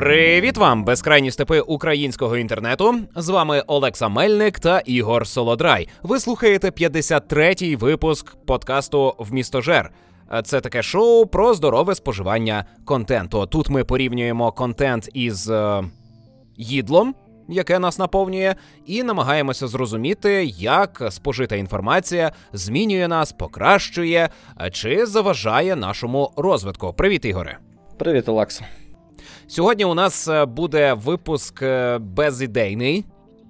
Привіт вам, безкрайні степи українського інтернету. З вами Олекса Мельник та Ігор Солодрай. Ви слухаєте 53-й випуск подкасту «Вмістожер». Це таке шоу про здорове споживання контенту. Тут ми порівнюємо контент із е, їдлом, яке нас наповнює, і намагаємося зрозуміти, як спожита інформація змінює нас, покращує чи заважає нашому розвитку. Привіт, Ігоре. Привіт, Олекса. Сьогодні у нас е, буде випуск е, безідейний.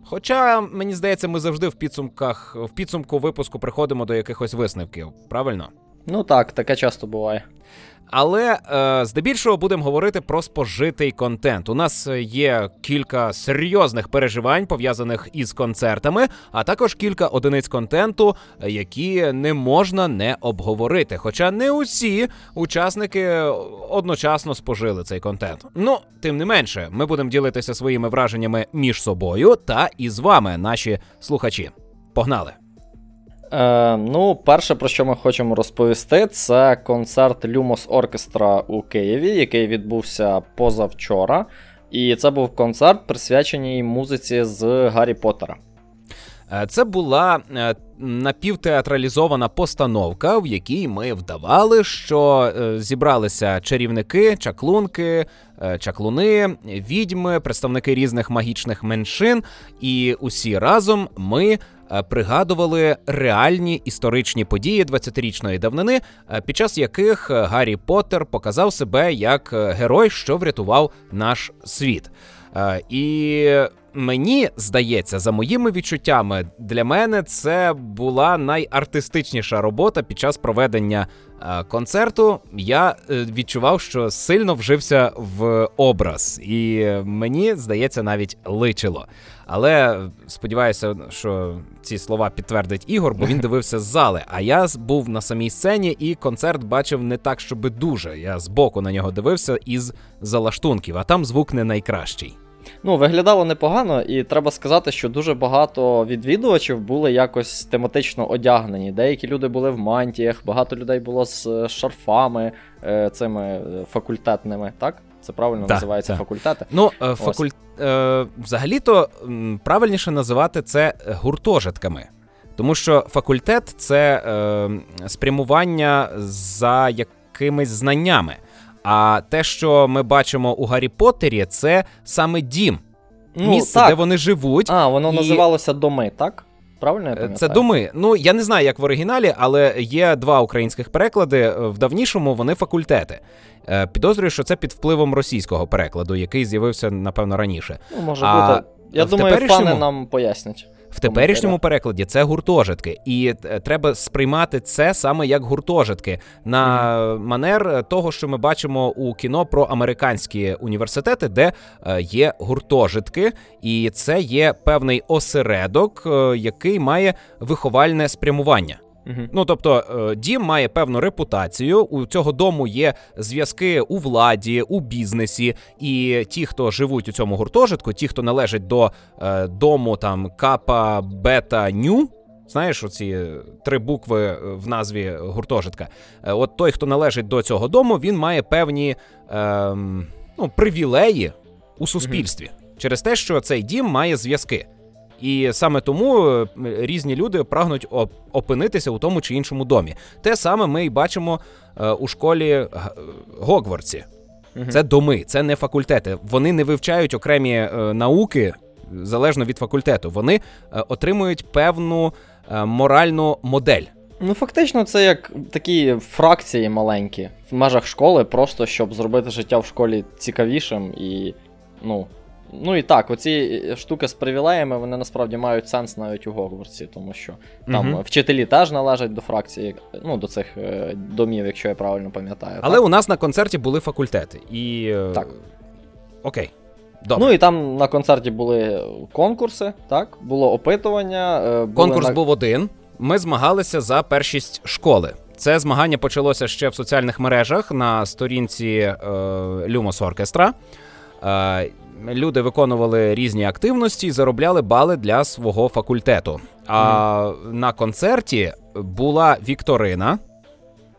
Хоча, мені здається, ми завжди в підсумках в підсумку випуску приходимо до якихось висновків, правильно? Ну так, таке часто буває. Але е, здебільшого будемо говорити про спожитий контент. У нас є кілька серйозних переживань пов'язаних із концертами, а також кілька одиниць контенту, які не можна не обговорити. Хоча не усі учасники одночасно спожили цей контент. Ну, тим не менше, ми будемо ділитися своїми враженнями між собою та із вами, наші слухачі. Погнали! Е, Ну, перше, про що ми хочемо розповісти, це концерт Lumos Оркестра у Києві, який відбувся позавчора. І це був концерт, присвячений музиці з Гаррі Поттера. Е, це була е, напівтеатралізована постановка, в якій ми вдавали, що е, зібралися чарівники, чаклунки, чаклуни, відьми, представники різних магічних меншин, і усі разом ми. Пригадували реальні історичні події 20-річної давнини, під час яких Гаррі Поттер показав себе як герой, що врятував наш світ. І Мені здається, за моїми відчуттями, для мене це була найартистичніша робота під час проведення е, концерту. Я е, відчував, що сильно вжився в образ, і мені здається, навіть личило. Але сподіваюся, що ці слова підтвердить Ігор, бо він дивився з зали. А я був на самій сцені, і концерт бачив не так, щоби дуже. Я збоку на нього дивився із залаштунків, а там звук не найкращий. Ну, виглядало непогано, і треба сказати, що дуже багато відвідувачів були якось тематично одягнені. Деякі люди були в мантіях, багато людей було з е, шарфами е, цими е, факультетними, так? Це правильно да, називається да. факультети. Ну, факуль... е, взагалі-то правильніше називати це гуртожитками. Тому що факультет це е, спрямування за якимись знаннями. А те, що ми бачимо у Гаррі Поттері, це саме дім. Ну, Місце, так. де вони живуть. А, воно і... називалося доми, так? Правильно я пам'ятаю? Це доми. Ну я не знаю, як в оригіналі, але є два українських переклади. В давнішому вони факультети. Е, підозрюю, що це під впливом російського перекладу, який з'явився, напевно, раніше. Ну, може а бути. Я думаю, теперішньому... фани нам пояснять. В теперішньому перекладі це гуртожитки, і е, треба сприймати це саме як гуртожитки на манер того, що ми бачимо у кіно про американські університети, де е, є гуртожитки, і це є певний осередок, е, який має виховальне спрямування. Угу. Ну тобто, е, дім має певну репутацію. У цього дому є зв'язки у владі, у бізнесі, і ті, хто живуть у цьому гуртожитку, ті, хто належать до е, дому там капа, бета, ню. Знаєш, оці три букви в назві гуртожитка. Е, от той, хто належить до цього дому, він має певні е, ну, привілеї у суспільстві угу. через те, що цей дім має зв'язки. І саме тому е, різні люди прагнуть опинитися у тому чи іншому домі. Те саме ми і бачимо е, у школі Гогвардсі. Це доми, це не факультети. Вони не вивчають окремі е, науки залежно від факультету. Вони отримують певну моральну модель. Ну, фактично, це як такі фракції маленькі в межах школи, просто щоб зробити життя в школі цікавішим і, ну, Ну і так, оці штуки з привілеями, вони насправді мають сенс навіть у Гогвартсі, тому що там угу. вчителі теж належать до фракції, ну, до цих е, домів, якщо я правильно пам'ятаю. Але так? у нас на концерті були факультети. І... Е, так. Окей. Добре. Ну і там на концерті були конкурси, так? Було опитування. Е, були Конкурс на... був один. Ми змагалися за першість школи. Це змагання почалося ще в соціальних мережах на сторінці е, Lumos Orchestra. Е, люди виконували різні активності і заробляли бали для свого факультету. А на концерті була Вікторина.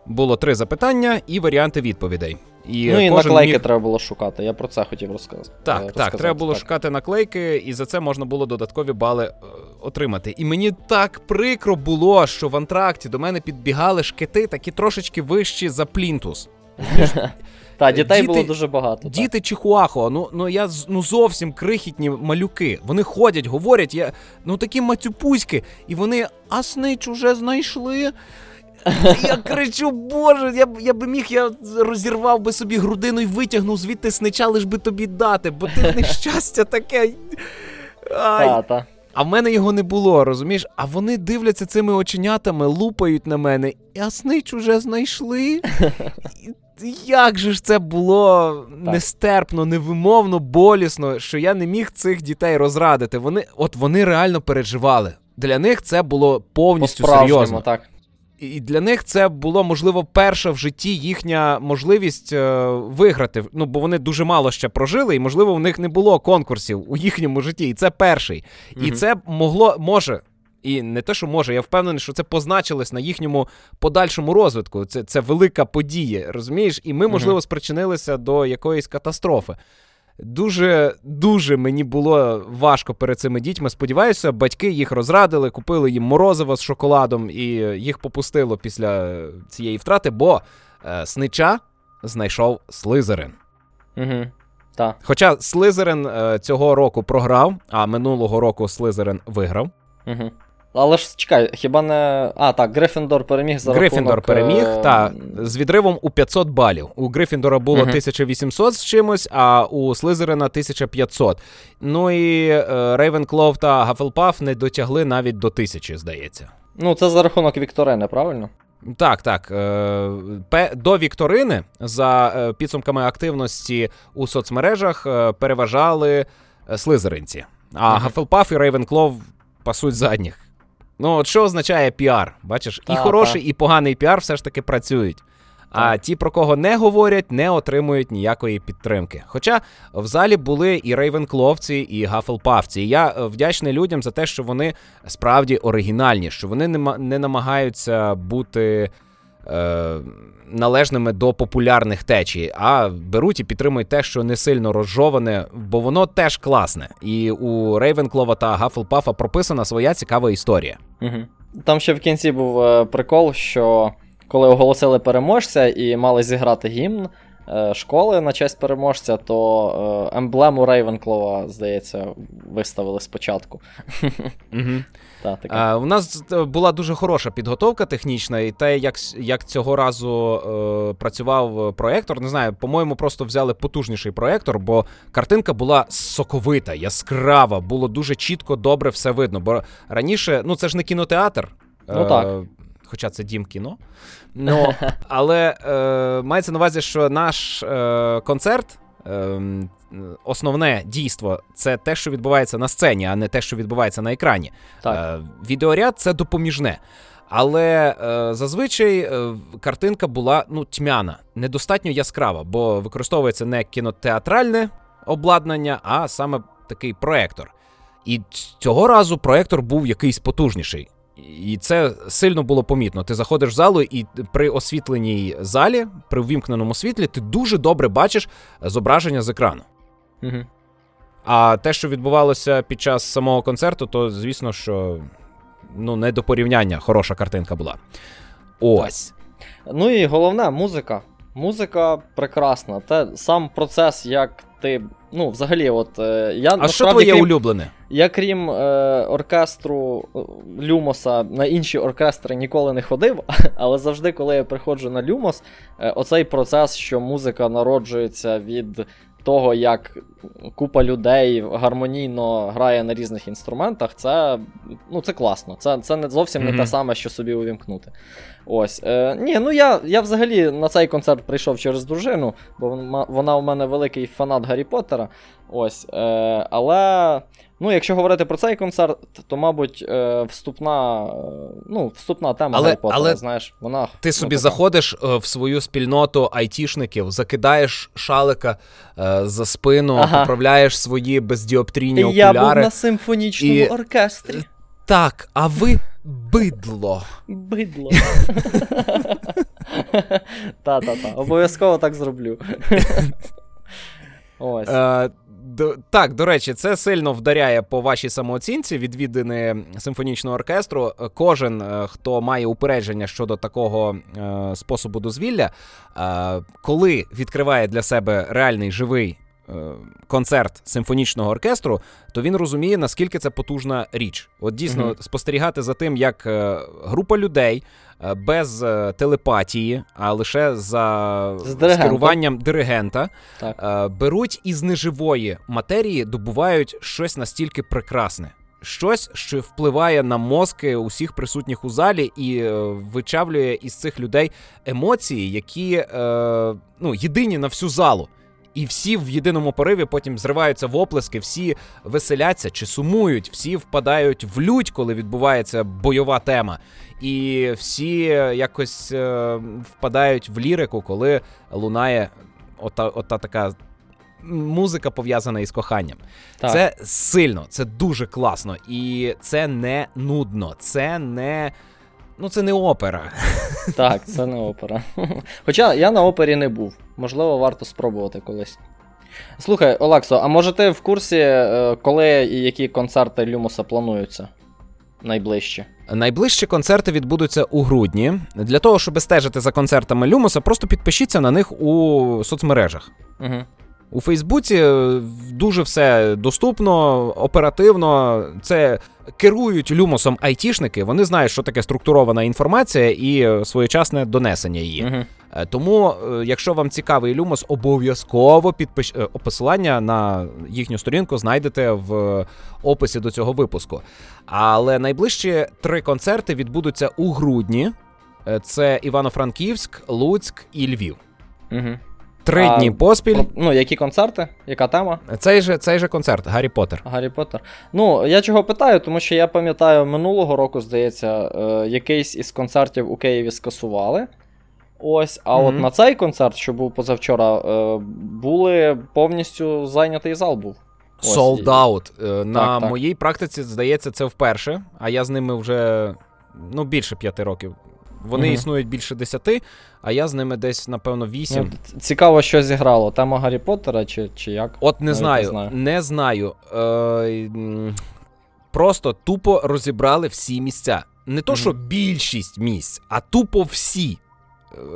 було три запитання і варіанти відповідей. І ну і наклейки міг... треба було шукати. Я про це хотів розказати. Так, так, треба було так. шукати наклейки, і за це можна було додаткові бали е, отримати. І мені так прикро було, що в антракті до мене підбігали шкети, такі трошечки вищі за плінтус. Так, дітей Діти- було дуже багато. так. Діти Чихуахуа, ну ну я ну зовсім крихітні малюки. Вони ходять, говорять, я ну такі матюпуськи, і вони а снич уже знайшли. Я кричу, боже, я б я би міг, я розірвав би собі грудину і витягнув звідти снича, лиш би тобі дати, бо ти нещастя таке. Ай. Та, та. А в мене його не було, розумієш? А вони дивляться цими оченятами, лупають на мене. А снич уже знайшли. Як же ж це було нестерпно, невимовно, болісно, що я не міг цих дітей розрадити. Вони, от вони реально переживали. Для них це було повністю серйозно. так. І для них це було, можливо, перша в житті їхня можливість е, виграти. Ну, бо вони дуже мало ще прожили, і, можливо, у них не було конкурсів у їхньому житті. І це перший. І це могло, може. І не те, що може, я впевнений, що це позначилось на їхньому подальшому розвитку. Це, це велика подія, розумієш? І ми, можливо, спричинилися до якоїсь катастрофи. Дуже, дуже мені було важко перед цими дітьми. Сподіваюся, батьки їх розрадили, купили їм морозиво з шоколадом, і їх попустило після цієї втрати, бо е, снича знайшов Слизерин. Угу. Так. Хоча Слизерин е, цього року програв, а минулого року Слизерин виграв. Угу. Але ж чекай, хіба не. А, так, Грифіндор переміг за Грифіндор рахунок, переміг, е, та з відривом у 500 балів. У Грифіндора було Мгм. 1800 з чимось, а у Слизерина 1500. Ну і е, Рейвенклов та Гафелпаф не дотягли навіть до 1000, здається. Ну, це за рахунок Вікторини, правильно? Так, так. Е, до Вікторини за е, підсумками активності у соцмережах е, переважали е, слизеринці. А Мгм. Гафелпаф і Рейвенклов пасуть задніх. Ну, от що означає піар? Бачиш, і Та, хороший, і поганий піар все ж таки працюють. А ті, про кого не говорять, не отримують ніякої підтримки. Хоча в залі були і рейвенкловці, і гафлпавці. І я е, вдячний людям за те, що вони справді оригінальні, що вони не намагаються бути е, належними до популярних течій, а беруть і підтримують те, що не сильно розжоване, бо воно теж класне. І у Рейвенклова та Гафелпафа прописана своя цікава історія. Угу. Там ще в кінці був е, прикол, що коли оголосили переможця і мали зіграти гімн е, школи на честь переможця, то емблему Рейвенклова, здається, виставили спочатку. Угу. Та, таке. А, у нас е, була дуже хороша підготовка технічна, і те, як, як цього разу е, працював проектор, не знаю, по-моєму, просто взяли потужніший проектор, бо картинка була соковита, яскрава, було дуже чітко, добре все видно. Бо раніше, ну це ж не кінотеатр. Ну, так. Хоча це дім кіно. Ну, але е, мається на увазі, що наш е, концерт. Ем, Основне дійство це те, що відбувається на сцені, а не те, що відбувається на екрані. Так. Е, відеоряд це допоміжне. Але е, зазвичай е, картинка була ну, тьмяна, недостатньо яскрава, бо використовується не кінотеатральне обладнання, а саме такий проектор. І цього разу проектор був якийсь потужніший. І це сильно було помітно. Ти заходиш в залу, і при освітленій залі, при ввімкненому світлі, ти дуже добре бачиш зображення з екрану. Угу. А те, що відбувалося під час самого концерту, то звісно, що ну, не до порівняння хороша картинка була. Ось. Ну і головна музика. Музика прекрасна. Те сам процес, як ти. Ну, взагалі, от е, я А що твоє крім, улюблене? я крім е, оркестру е, Люмоса на інші оркестри ніколи не ходив, але завжди, коли я приходжу на Люмос, е, оцей процес, що музика народжується від того, як купа людей гармонійно грає на різних інструментах, це, ну, це класно. Це, це не зовсім не те саме, що собі увімкнути. Ось. Е, ні, ну я, я взагалі на цей концерт прийшов через дружину, бо вона, вона у мене великий фанат Гаррі Поттера. Ось. Е, але, ну, якщо говорити про цей концерт, то, мабуть, е, вступна, е, ну, вступна тема Але- Гаррі Поттера, але знаєш, вона. Ти ну, собі така. заходиш е, в свою спільноту айтішників, закидаєш шалика за спину, Ага. поправляєш свої бездіоптрійні Я був на симфонічному І- оркестрі. Так, а ви бидло. Бидло. Та-та-та. Обов'язково так зроблю. Ось. Е, до, так, до речі, це сильно вдаряє по вашій самооцінці відвідини симфонічного оркестру. Кожен, е, хто має упередження щодо такого е, способу дозвілля, е, коли відкриває для себе реальний живий. е, Концерт симфонічного оркестру, то він розуміє, наскільки це потужна річ. От дійсно Мгм. спостерігати за тим, як е, група людей е, без е, телепатії, а лише за З керуванням диригента, Так. Е, беруть із неживої матерії, добувають щось настільки прекрасне. Щось, що впливає на мозки усіх присутніх у залі і е, вичавлює із цих людей емоції, які е, ну, єдині на всю залу. І всі в єдиному пориві потім зриваються в оплески, всі веселяться чи сумують, всі впадають в лють, коли відбувається бойова тема. І всі якось е, впадають в лірику, коли лунає ота, ота така музика пов'язана із коханням. Так. Це сильно, це дуже класно, і це не нудно, це не. Ну, це не опера. Так, це не опера. Хоча я на опері не був. Можливо, варто спробувати колись. Слухай, Олексо, а може ти в курсі, е, коли і які концерти Люмоса плануються? Найближчі? Найближчі концерти відбудуться у грудні. Для того, щоб стежити за концертами Люмоса, просто підпишіться на них у соцмережах. Угу. У Фейсбуці е, дуже все доступно, оперативно. Це керують люмосом айтішники. Вони знають, що таке структурована інформація і е, своєчасне донесення її. Угу. Тому, е, якщо вам цікавий люмос, обов'язково підпиш... посилання на їхню сторінку знайдете в описі до цього випуску. Але найближчі три концерти відбудуться у грудні: це Івано-Франківськ, Луцьк і Львів. Угу. Три А, дні поспіль. Про- Ну, які концерти? Яка тема? Цей же, цей же концерт Гаррі Поттер. Гаррі Поттер. Ну, я чого питаю, тому що я пам'ятаю, минулого року, здається, е, якийсь із концертів у Києві скасували. Ось, а от на цей концерт, що був позавчора, е, були повністю зайнятий зал був. Ось, Sold out. Е, На так. моїй практиці, здається, це вперше, а я з ними вже ну, більше п'яти років. Вони Мгм. існують більше десяти, а я з ними десь, напевно, вісім. Ну, цікаво, що зіграло. Тема Гаррі Поттера чи, чи як? От не навіть знаю, не знаю. не знаю. Е, просто тупо розібрали всі місця. Не то, що більшість місць, а тупо всі.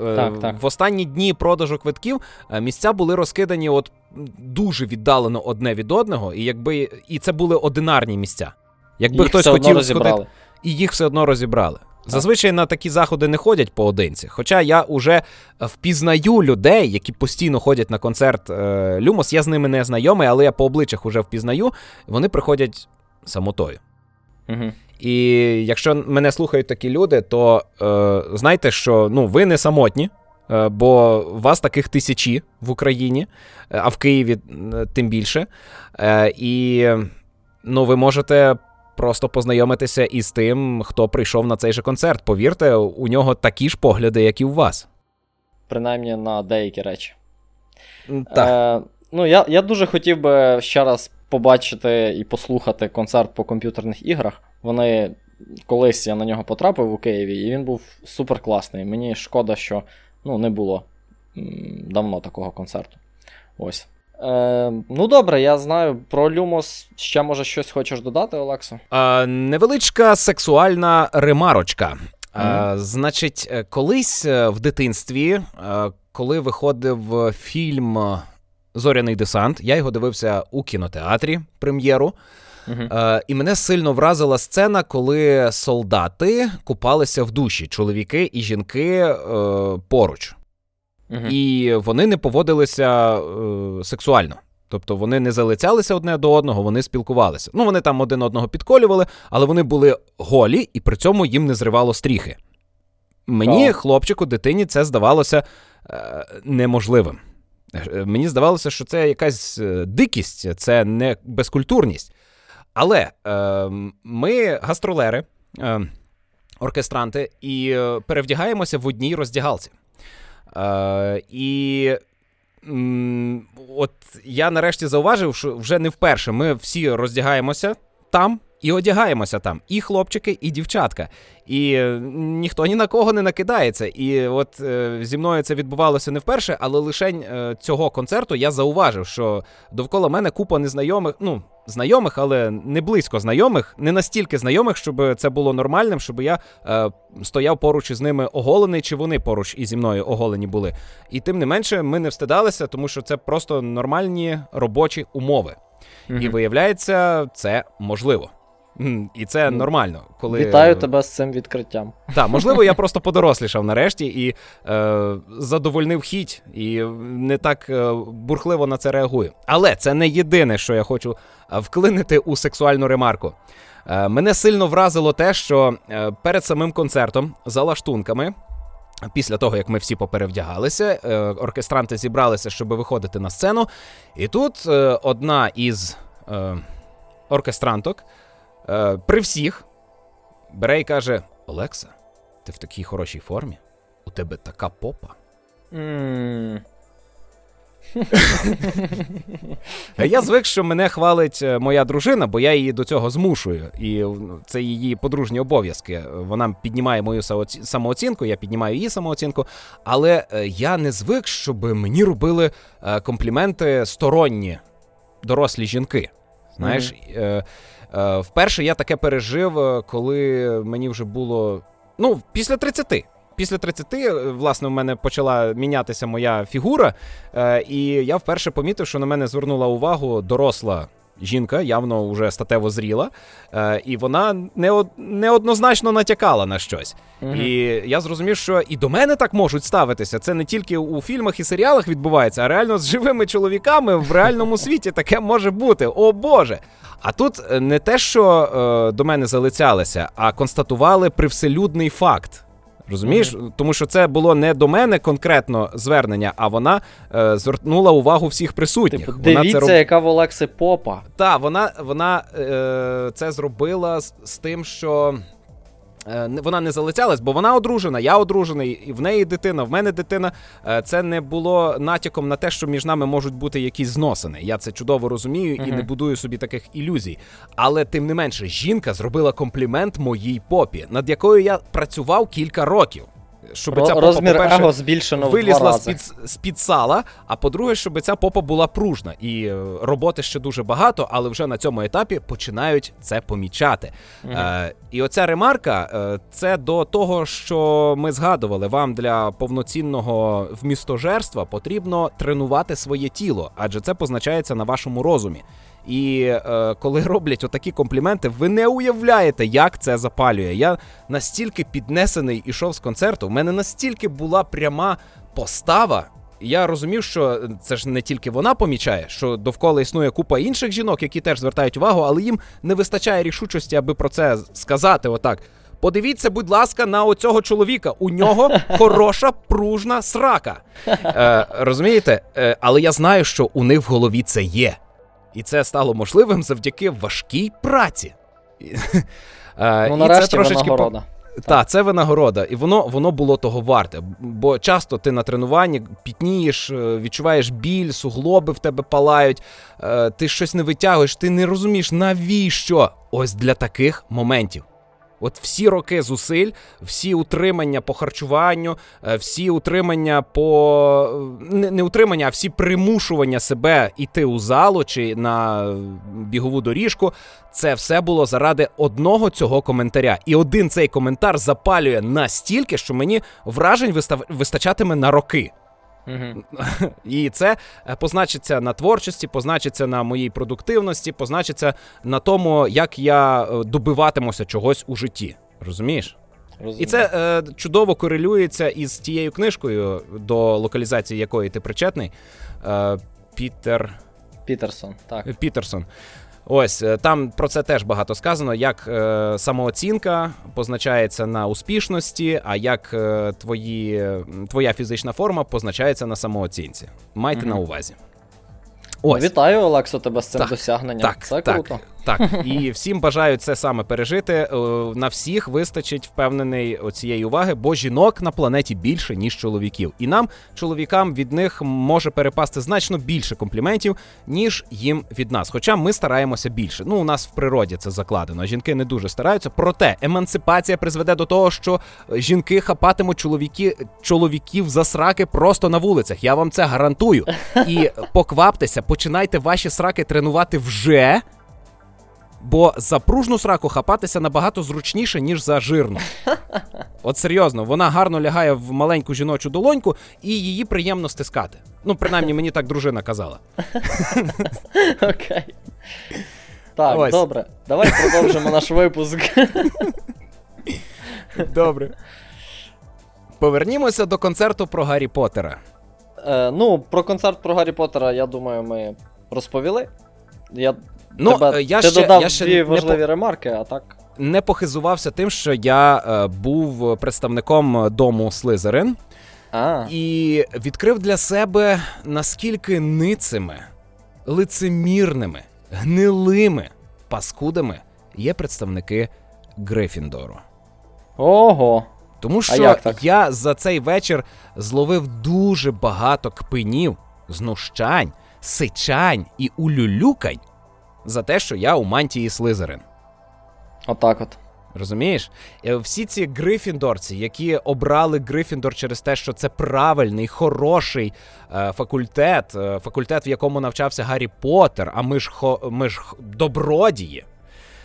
Е, Так, так. В останні дні продажу квитків е, місця були розкидані от дуже віддалено одне від одного, і якби і це були одинарні місця. Якби Їх хтось все одно хотів розібрали. сходити, і їх все одно розібрали. Зазвичай на такі заходи не ходять поодинці. Хоча я уже впізнаю людей, які постійно ходять на концерт е, Люмос. Я з ними не знайомий, але я по обличчях уже впізнаю. Вони приходять самотою. Угу. І якщо мене слухають такі люди, то е, знайте, що ну, ви не самотні, е, бо вас таких тисячі в Україні, е, а в Києві е, тим більше. Е, і ну, ви можете просто познайомитися із тим, хто прийшов на цей же концерт. Повірте, у нього такі ж погляди, як і у вас. Принаймні на деякі речі. Так. Е, ну, я, я дуже хотів би ще раз побачити і послухати концерт по комп'ютерних іграх. Вони колись я на нього потрапив у Києві, і він був супер класний. Мені шкода, що ну, не було давно такого концерту. Ось. Е, ну добре, я знаю про Люмос. Ще може щось хочеш додати, Олексо? А, невеличка сексуальна ремарочка. А, Мгм. значить, е, колись е, в дитинстві, е, коли виходив фільм е, Зоряний десант, я його дивився у кінотеатрі прем'єру. Е, і мене сильно вразила сцена, коли солдати купалися в душі, чоловіки і жінки е, поруч. Угу. І вони не поводилися е, сексуально. Тобто вони не залицялися одне до одного, вони спілкувалися. Ну, вони там один одного підколювали, але вони були голі, і при цьому їм не зривало стріхи. Мені, Так. хлопчику, дитині, це здавалося е, неможливим. Е, Мені здавалося, що це якась е, дикість, це не безкультурність. Але е, ми гастролери, е, оркестранти, і е, перевдягаємося в одній роздягалці. Е, і от я нарешті зауважив, що вже не вперше ми всі роздягаємося там, І одягаємося там, і хлопчики, і дівчатка. І ніхто ні на кого не накидається. І от е, зі мною це відбувалося не вперше, але лише е, цього концерту я зауважив, що довкола мене купа незнайомих, ну, знайомих, але не близько знайомих, не настільки знайомих, щоб це було нормальним, щоб я е, стояв поруч із ними оголений, чи вони поруч і зі мною оголені були. І тим не менше, ми не встидалися, тому що це просто нормальні робочі умови. Мгм. І виявляється, це можливо. І це Ну, нормально. Коли... Вітаю тебе з цим відкриттям. Так, можливо, я просто подорослішав нарешті і е, задовольнив хіть, і не так е, бурхливо на це реагую. Але це не єдине, що я хочу е, вклинити у сексуальну ремарку. Е, мене сильно вразило те, що е, перед самим концертом за лаштунками. Після того, як ми всі поперевдягалися, оркестранти зібралися, щоб виходити на сцену. І тут одна із оркестранток е, при всіх бере і каже: Олекса, ти в такій хорошій формі? У тебе така попа. Е, Я звик, що мене хвалить е, моя дружина, бо я її до цього змушую. І ну, це її подружні обов'язки. Вона піднімає мою самооцінку, я піднімаю її самооцінку. Але е, я не звик, щоб мені робили е, компліменти сторонні, дорослі жінки. Знаєш, е, е, вперше я таке пережив, е, коли мені вже було. Ну, після 30. Після 30, е, власне, в мене почала мінятися моя фігура, е, і я вперше помітив, що на мене звернула увагу доросла жінка, явно вже статево зріла, е, і вона неод- неоднозначно натякала на щось. мгм. І я зрозумів, що і до мене так можуть ставитися. Це не тільки у фільмах і серіалах відбувається, а реально з живими чоловіками в реальному світі таке може бути. О Боже! А тут е, не те, що е, до мене залицялися, а констатували привселюдний факт. Розумієш? Тому що це було не до мене конкретно звернення, а вона е, звернула увагу всіх присутніх. Типу, вона дивіться, роб- яка в Олекси попа. та, вона, вона е, це зробила з, з тим, що. Е, Вона не залицялась, бо вона одружена, я одружений, і в неї дитина, в мене дитина. Е, Це не було натяком на те, що між нами можуть бути якісь зносини. Я це чудово розумію і не будую собі таких ілюзій. Але тим не менше, жінка зробила комплімент моїй попі, над якою я працював кілька років. Щоб Ро- ця попа, Розмір по-перше, его збільшено вилізла з-під, з-під сала. А по-друге, щоб ця попа була пружна. І е, роботи ще дуже багато, але вже на цьому етапі починають це помічати. Мгм. Е, і оця ремарка е, це до того, що ми згадували. Вам для повноцінного вмістожерства потрібно тренувати своє тіло, адже це позначається на вашому розумі. І е, коли роблять отакі компліменти, ви не уявляєте, як це запалює. Я настільки піднесений ішов з концерту, в мене настільки була пряма постава. Я розумів, що це ж не тільки вона помічає, що довкола існує купа інших жінок, які теж звертають увагу, але їм не вистачає рішучості, аби про це сказати. Отак. Подивіться, будь ласка, на оцього чоловіка. У нього хороша пружна срака. Е, розумієте? Е, але я знаю, що у них в голові це є. І це стало можливим завдяки важкій праці. Е, Ну, і нарешті це трошечки по- винагорода. так, це винагорода, і воно, воно було того варте. Бо часто ти на тренуванні пітнієш, е, відчуваєш біль, суглоби в тебе палають, е, ти щось не витягуєш, ти не розумієш, навіщо ось для таких моментів. От всі роки зусиль, всі утримання по харчуванню, е, всі утримання по не, не утримання, а всі примушування себе йти у залу чи на е, бігову доріжку. Це все було заради одного цього коментаря. І один цей коментар запалює настільки, що мені вражень вистачатиме на роки. Мгм. І це е, позначиться на творчості, позначиться на моїй продуктивності, позначиться на тому, як я е, добиватимуся чогось у житті. Розумієш? І це е, чудово корелюється із тією книжкою, до локалізації якої ти причетний. Е, Пітер Пітерсон, так. Пітерсон. Ось е, там про це теж багато сказано, як е, самооцінка позначається на успішності, а як е, твої, твоя фізична форма позначається на самооцінці. Майте Мгм. на увазі. Ось. Вітаю, Олексо, тебе з цим Так, досягненням. так, Це так. круто. Так, і всім бажаю це саме пережити. Е, на всіх вистачить впевнений цієї уваги, бо жінок на планеті більше ніж чоловіків, і нам, чоловікам, від них може перепасти значно більше компліментів, ніж їм від нас. Хоча ми стараємося більше. Ну, у нас в природі це закладено. Жінки не дуже стараються. Проте емансипація призведе до того, що жінки хапатимуть чоловіки чоловіків за сраки просто на вулицях. Я вам це гарантую. І покваптеся, починайте ваші сраки тренувати вже. Бо за пружну сраку хапатися набагато зручніше, ніж за жирну. От серйозно, вона гарно лягає в маленьку жіночу долоньку, і її приємно стискати. Ну, принаймні, мені так дружина казала. Окей. Так, Ось. добре. Давай продовжимо наш випуск. Добре. Повернімося до концерту про Гаррі Поттера. Е, ну, про концерт про Гаррі Поттера, я думаю, ми розповіли. Я, Ну, тебе, е, я ти ще- додав я ще дві не важливі ремарки, а так. Не похизувався тим, що я е, був представником дому Слизерин А, і відкрив для себе наскільки ницими, лицемірними, гнилими паскудами є представники Грифіндору. ого. Тому що як так? я за цей вечір зловив дуже багато кпинів, знущань, сичань і улюлюкань за те, що я у мантії Слизерин. Отак от. Розумієш? Е, Всі ці грифіндорці, які обрали Грифіндор через те, що це правильний, хороший е, факультет, е, факультет, в якому навчався Гаррі Поттер, а ми ж хо, ми ж добродії.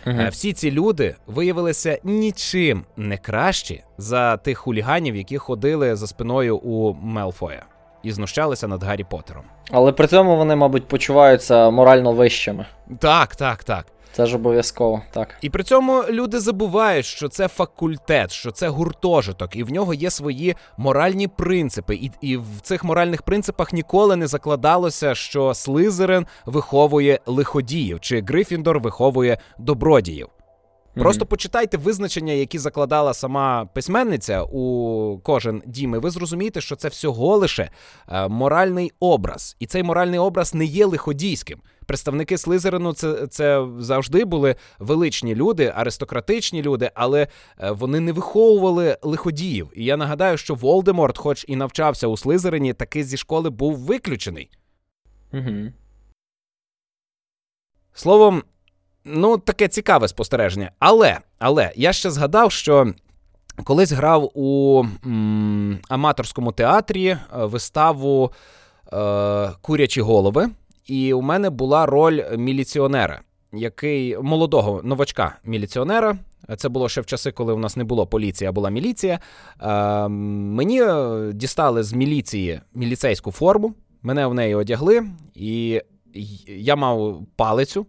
Угу. Всі ці люди виявилися нічим не кращі за тих хуліганів, які ходили за спиною у Мелфоя і знущалися над Гаррі Поттером. Але при цьому вони, мабуть, почуваються морально вищими. Так, так, так. Це ж обов'язково, так. І при цьому люди забувають, що це факультет, що це гуртожиток, і в нього є свої моральні принципи. І, і в цих моральних принципах ніколи не закладалося, що Слизерин виховує лиходіїв, чи Грифіндор виховує добродіїв. Просто почитайте визначення, які закладала сама письменниця у кожен дім, і ви зрозумієте, що це всього лише е, моральний образ, і цей моральний образ не є лиходійським. Представники Слизерину це, це завжди були величні люди, аристократичні люди, але е, вони не виховували лиходіїв. І я нагадаю, що Волдеморт, хоч і навчався у Слизерині, таки зі школи був виключений. Угу. Словом, ну таке цікаве спостереження. Але, але я ще згадав, що колись грав у м, аматорському театрі е, виставу е, Курячі голови, і у мене була роль міліціонера, який молодого новачка міліціонера. Це було ще в часи, коли у нас не було поліції, а була міліція. Е, мені е, дістали з міліції міліцейську форму, мене в неї одягли, і я мав палицю,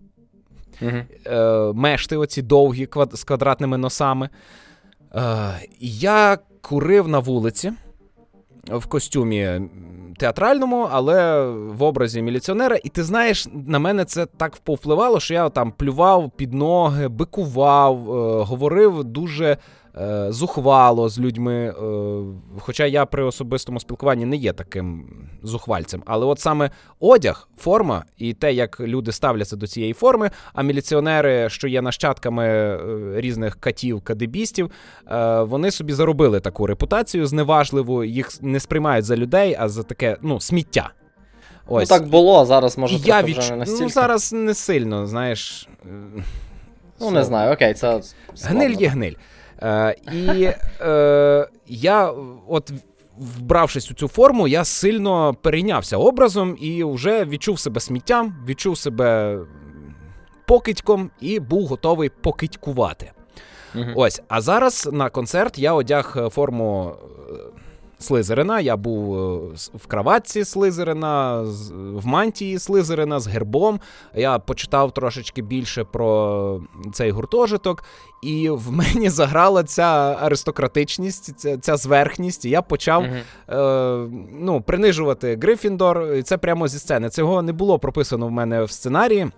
Е, мешти, оці довгі з квадратними носами. Е, я курив на вулиці в костюмі театральному, але в образі міліціонера. І ти знаєш, на мене це так повпливало, що я там плював під ноги, бикував, е, говорив дуже. Е, Зухвало з людьми, е, хоча я при особистому спілкуванні не є таким зухвальцем. Але от саме одяг, форма і те, як люди ставляться до цієї форми, а міліціонери, що є нащадками е, різних катів, кадебістів, е, вони собі заробили таку репутацію зневажливу, їх не сприймають за людей, а за таке ну, сміття. Ось. Ну так було, а зараз може я відч... вже не настільки. Ну, зараз не сильно, знаєш. Ну, не знаю, окей, це. Гниль є гниль. Е, і е, я, от вбравшись у цю форму, я сильно перейнявся образом і вже відчув себе сміттям, відчув себе покидьком і був готовий покидькувати. Угу. Ось, а зараз на концерт я одяг е, форму е, Слизерина. Я був е, в краватці Слизерина, в мантії Слизерина з гербом. Я почитав трошечки більше про цей гуртожиток, і в мені заграла ця аристократичність, ця, ця зверхність. І я почав Мгм. е, ну, принижувати Грифіндор. І Це прямо зі сцени. Цього не було прописано в мене в сценарії.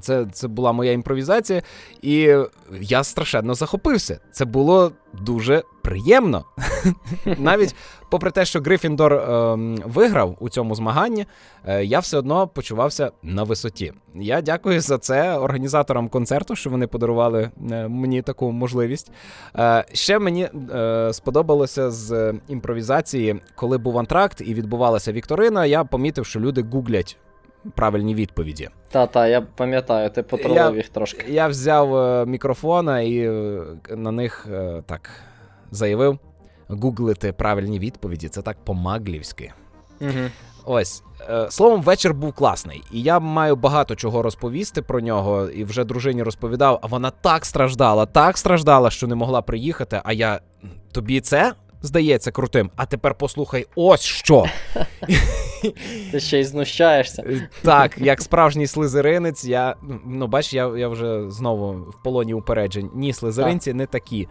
Це це була моя імпровізація, і я страшенно захопився. Це було дуже приємно. Навіть попри те, що Грифіндор е, виграв у цьому змаганні, е, я все одно почувався на висоті. Я дякую за це організаторам концерту, що вони подарували е, мені таку можливість. Е, ще мені е, сподобалося з імпровізації, коли був антракт і відбувалася вікторина. Я помітив, що люди гуглять правильні відповіді. Та, та, я пам'ятаю, ти потролив їх трошки. Я взяв е, мікрофона і е, на них е, так заявив: гуглити правильні відповіді. Це так по-маглівськи. Угу. Ось словом, вечір був класний, і я маю багато чого розповісти про нього. І вже дружині розповідав, а вона так страждала, так страждала, що не могла приїхати. А я тобі це здається крутим. А тепер послухай, ось що. Ти ще й знущаєшся. Е, так, як справжній слизеринець, я ну бач, я я вже знову в полоні упереджень. Ні, слизеринці так. не такі.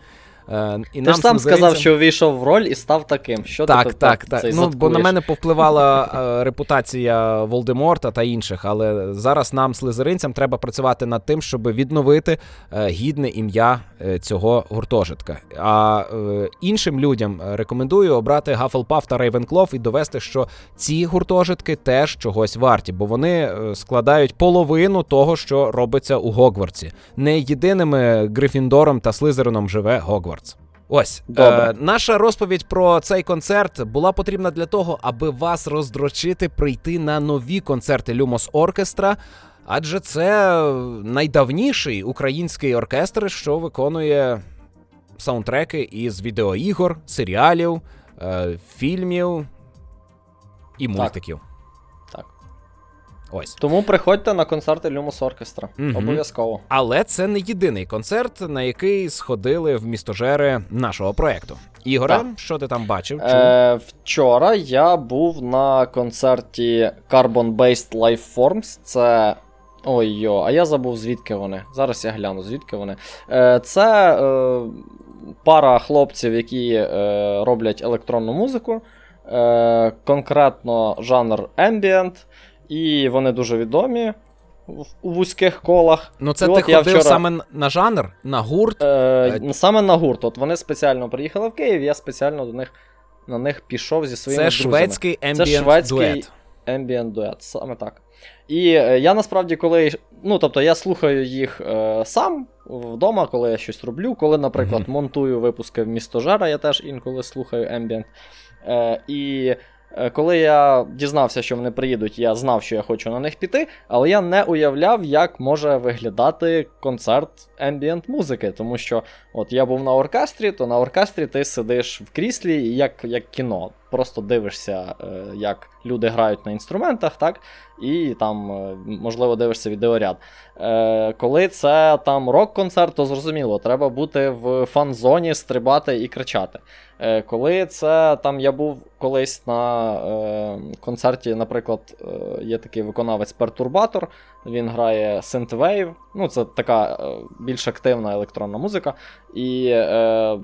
Е, і Ти нам ж сам сказав, що увійшов в роль і став таким. Що Так, ти так, так. Ну, Бо на мене повпливала е, репутація Волдеморта та інших, але зараз нам, слизеринцям, треба працювати над тим, щоб відновити е, гідне ім'я е, цього гуртожитка. А е, іншим людям рекомендую обрати Гафелпаф та Рейвенклов і довести, що ці гуртожитки теж чогось варті, бо вони складають половину того, що робиться у Гогвартсі. Не єдиними Грифіндором та Слизерином живе Гогвартс. Ось Е, наша розповідь про цей концерт була потрібна для того, аби вас роздрочити прийти на нові концерти Люмос Оркестра. Адже це найдавніший український оркестр, що виконує саундтреки із відеоігор, серіалів, е, фільмів і мультиків. Ось тому приходьте на концерти Люмус Оркестра. Угу. Обов'язково. Але це не єдиний концерт, на який сходили в містожери нашого проекту. Ігоре, так. що ти там бачив? Чув? Е, Вчора я був на концерті Carbon Based Life Forms. Це. Ой йо, а я забув, звідки вони. Зараз я гляну, звідки вони. Е, Це е, пара хлопців, які е, роблять електронну музику. Е, Конкретно жанр Ambient. І вони дуже відомі у вузьких колах. Ну, це і ти ходив вчора... саме на жанр, на гурт? Е, е... Саме на гурт. От вони спеціально приїхали в Київ, я спеціально до них на них пішов зі своїми це друзями. Шведський це шведський дует. ембієнт дует, саме так. І е, я насправді, коли. Ну, тобто, я слухаю їх е, сам вдома, коли я щось роблю. Коли, наприклад, mm-hmm. монтую випуски в місто Жара, я теж інколи слухаю ембієнт. Е, І коли я дізнався, що вони приїдуть, я знав, що я хочу на них піти, але я не уявляв, як може виглядати концерт ембієнт музики. Тому що от я був на оркестрі, то на оркестрі ти сидиш в кріслі як як кіно. Просто дивишся, е, як люди грають на інструментах, так? І там, е, можливо, дивишся відеоряд. Коли це там рок-концерт, то зрозуміло, треба бути в фан-зоні, стрибати і кричати. Е, коли це там я був колись на е, концерті, наприклад, е, є такий виконавець Пертурбатор, він грає Synthwave, ну це така е, більш активна електронна музика. І е,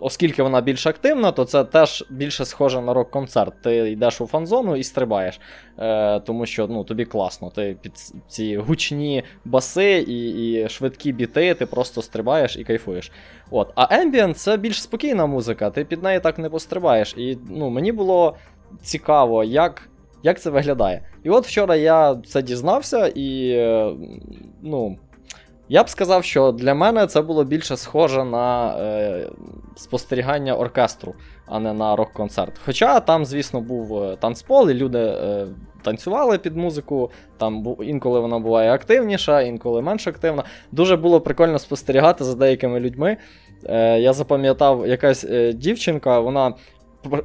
оскільки вона більш активна, то це теж більше схоже на рок-концерт. Ти йдеш у фан-зону і стрибаєш, е, тому що ну, тобі класно. Ти під ці гучні баси і і швидкі біти, ти просто стрибаєш і кайфуєш. От. А Ambient це більш спокійна музика, ти під неї так не пострибаєш. І ну, мені було цікаво, як. Як це виглядає? І от вчора я це дізнався, і е, ну, я б сказав, що для мене це було більше схоже на е, спостерігання оркестру, а не на рок-концерт. Хоча там, звісно, був е, танцпол, і люди е, танцювали під музику. Там інколи вона буває активніша, інколи менш активна. Дуже було прикольно спостерігати за деякими людьми. Е, Я запам'ятав, якась е, дівчинка, вона.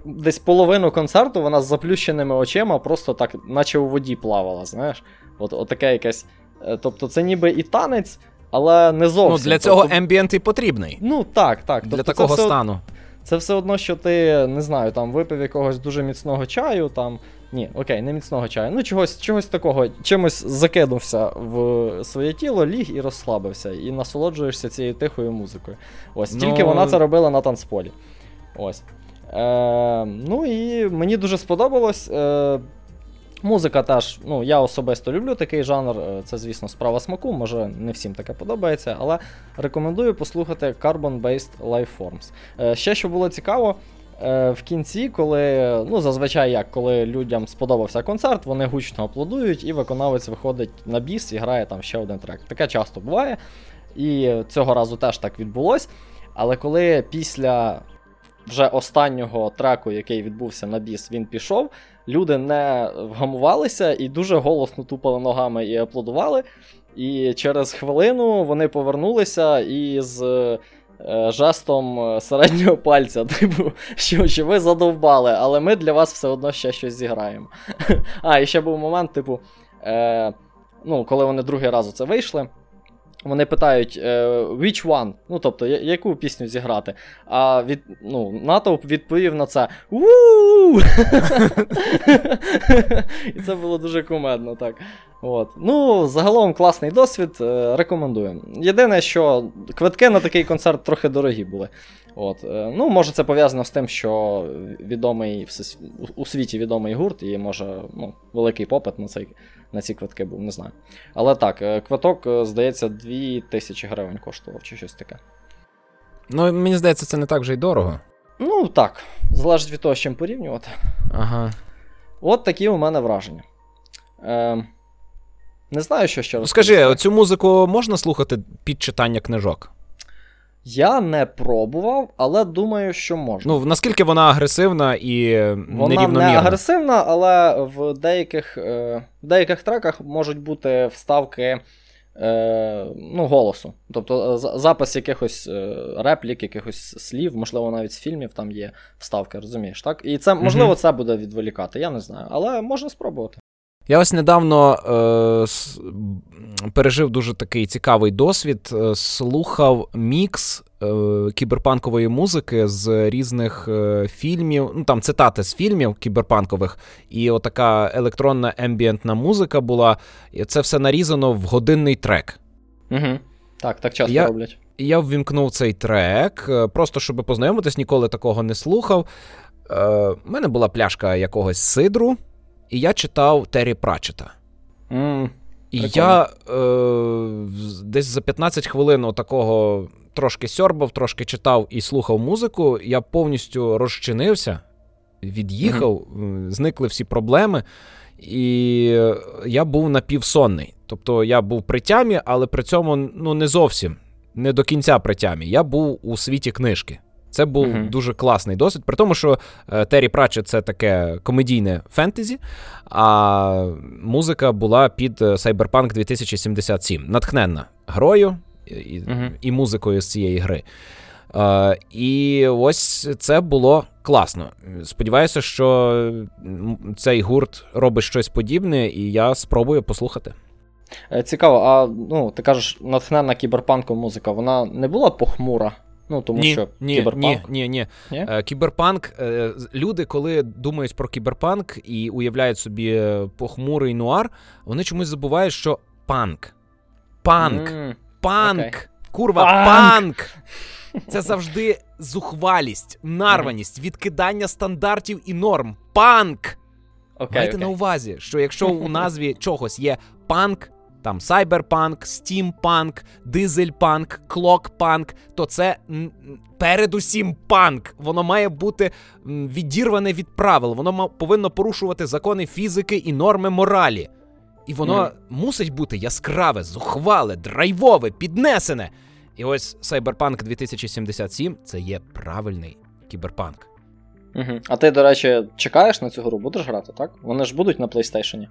Десь половину концерту вона з заплющеними очима, просто так, наче у воді плавала, знаєш. От, от таке якесь. Е, тобто це ніби і танець, але не зовсім. Ну, Для цього тобто... ембієнт і потрібний. Ну так, так. Для тобто, такого це стану. Все, це все одно, що ти не знаю, там випив якогось дуже міцного чаю. там. Ні, окей, не міцного чаю. Ну, чогось чогось такого, чимось закинувся в своє тіло, ліг і розслабився, і насолоджуєшся цією тихою музикою. Ось, ну... тільки вона це робила на танцполі. Ось. Е, Ну і мені дуже сподобалось. Е, Музика теж, ну, я особисто люблю такий жанр, е, це, звісно, справа смаку, може не всім таке подобається, але рекомендую послухати Carbon-Based Lifeforms. Е, Ще що було цікаво, е, в кінці, коли, ну, зазвичай як, коли людям сподобався концерт, вони гучно аплодують, і виконавець виходить на біс і грає там ще один трек. Таке часто буває. І цього разу теж так відбулось. Але коли після вже останнього треку, який відбувся на біс, він пішов, люди не вгамувалися і дуже голосно тупали ногами і аплодували. І через хвилину вони повернулися і з е, жестом середнього пальця, типу, що, що ви задовбали, але ми для вас все одно ще щось зіграємо. А, і ще був момент, типу, е, ну, коли вони другий раз у це вийшли. Вони питають, е, which one? Ну, тобто, яку пісню зіграти. А від, ну, натовп відповів на це І це було дуже кумедно, так. От. Ну, загалом класний досвід, е, рекомендую. Єдине, що квитки на такий концерт трохи дорогі були. От. е, Ну, може, це пов'язано з тим, що відомий у- світі відомий гурт, і може ну, великий попит на, цей, на ці квитки був, не знаю. Але так, е, квиток, здається, 2000 гривень коштував чи щось таке. Ну, мені здається, це не так вже й дорого. Ну, так, залежить від того, з чим порівнювати. Ага. От такі у мене враження. Е, не знаю, що ще Ну, розповісти. Скажи, цю музику можна слухати під читання книжок? Я не пробував, але думаю, що можна. Ну, наскільки вона агресивна і Вона не агресивна, але в деяких, е, в деяких треках можуть бути вставки е, ну, голосу. Тобто е, запис якихось е, реплік, якихось слів, можливо, навіть з фільмів там є вставки, розумієш, так? І це, можливо, це буде відволікати, я не знаю. Але можна спробувати. Я ось недавно е, пережив дуже такий цікавий досвід. Е, слухав мікс е, кіберпанкової музики з різних е, фільмів, ну там цитати з фільмів кіберпанкових, і отака електронна ембієнтна музика була. І це все нарізано в годинний трек. Угу. Так, так часто Я- роблять. Я ввімкнув цей трек, е, просто щоб познайомитись, ніколи такого не слухав. Е, У мене була пляшка якогось сидру, і я читав Террі Пратчета. м І Прикольно. я е, десь за 15 хвилин такого трошки сьорбав, трошки читав і слухав музику. Я повністю розчинився, від'їхав, м, зникли всі проблеми, і я був напівсонний. Тобто я був при тямі, але при цьому ну, не зовсім, не до кінця при тямі. Я був у світі книжки. Це був Мгм. дуже класний досвід, при тому, що е, Террі Пратчет це таке комедійне фентезі, а музика була під е, Cyberpunk 2077, натхненна грою і, Мгм. і музикою з цієї гри. Е, і ось це було класно. Сподіваюся, що цей гурт робить щось подібне, і я спробую послухати. Цікаво, а ну, ти кажеш, натхненна кіберпанком музика, вона не була похмура? Ну, тому ні, що ні, кіберпанк. ні, ні, ні. Ні? Е, Кіберпанк. е, Люди, коли думають про кіберпанк і уявляють собі е, похмурий нуар, вони чомусь забувають, що панк. Панк. М, Панк. окей. Курва, Панк! панк. Це завжди зухвалість, нарваність, відкидання стандартів і норм. Панк. Окей, Майте окей. на увазі, що якщо у назві чогось є панк, там сайберпанк, стімпанк, дизельпанк, клокпанк, то це передусім панк. Воно має бути відірване від правил, воно повинно порушувати закони фізики і норми моралі. І воно Мгм. мусить бути яскраве, зухвале, драйвове, піднесене. І ось Cyberpunk 2077 це є правильний кіберпанк. Угу. А ти, до речі, чекаєш на цю гру, будеш грати, так? Вони ж будуть на PlayStation.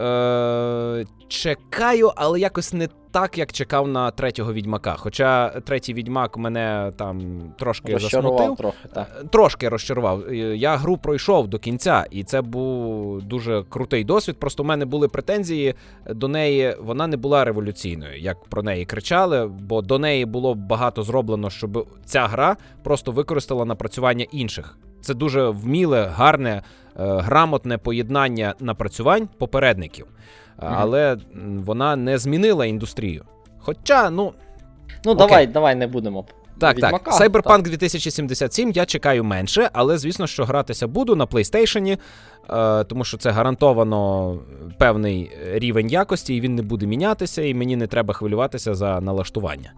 Е, чекаю, але якось не так, як чекав на третього відьмака. Хоча третій відьмак мене там трошки Розчарував засмутив. трохи, так. Е, Трошки розчарував. Е, Я гру пройшов до кінця, і це був дуже крутий досвід. Просто в мене були претензії до неї. Вона не була революційною, як про неї кричали, бо до неї було багато зроблено, щоб ця гра просто використала напрацювання інших. Це дуже вміле, гарне, е, грамотне поєднання напрацювань попередників. Е. Але вона не змінила індустрію. Хоча, ну, Ну, Окей. давай, давай не будемо Так, так. Cyberpunk 2077 я чекаю менше, але звісно, що гратися буду на PlayStation, е, тому що це гарантовано певний рівень якості, і він не буде мінятися, і мені не треба хвилюватися за налаштування.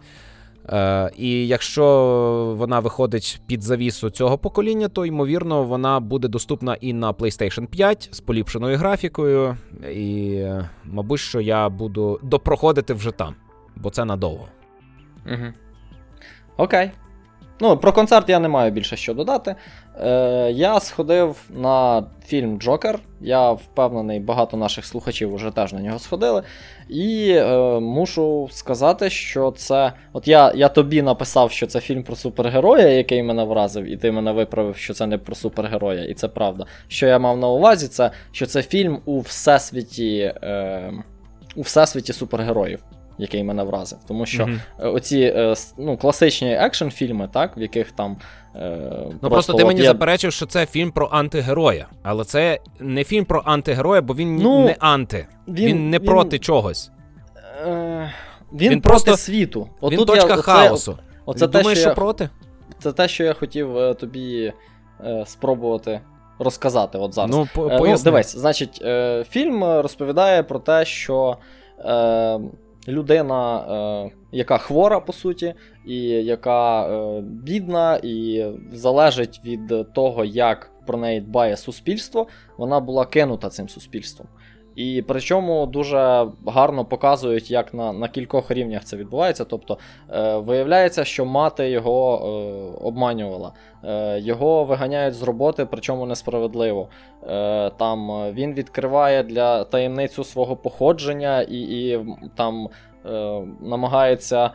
Е, І якщо вона виходить під завісу цього покоління, то ймовірно вона буде доступна і на PlayStation 5 з поліпшеною графікою. І, мабуть, що я буду допроходити вже там, бо це надовго. Угу. Окей. Ну, про концерт я не маю більше що додати. Е, Я сходив на фільм Джокер. Я впевнений, багато наших слухачів вже теж на нього сходили. І е, мушу сказати, що це. От я я тобі написав, що це фільм про супергероя, який мене вразив, і ти мене виправив, що це не про супергероя, і це правда. Що я мав на увазі, це що це фільм у всесвіті, е, у всесвіті супергероїв який мене вразив. Тому що mm-hmm. оці е, ну, класичні екшн-фільми, так, в яких там. Е, ну просто, просто ти мені є... заперечив, що це фільм про антигероя. Але це не фільм про антигероя, бо він ну, не анти. Він, він не він... проти чогось. Е, Він, він проти просто... світу. От він точка я, хаосу. Оце, оце те, думаєш, що, я... проти? Це те, що я хотів е, тобі е, спробувати. Розказати от зараз. Ну, по- е, ну, Дивись, значить, е, фільм розповідає про те, що е, людина, е, яка хвора, по суті, і яка е, бідна, і залежить від того, як про неї дбає суспільство, вона була кинута цим суспільством. І причому дуже гарно показують, як на на кількох рівнях це відбувається. Тобто е, виявляється, що мати його е, обманювала, е, його виганяють з роботи, причому несправедливо. Е, Там Він відкриває для таємницю свого походження і і там е, намагається,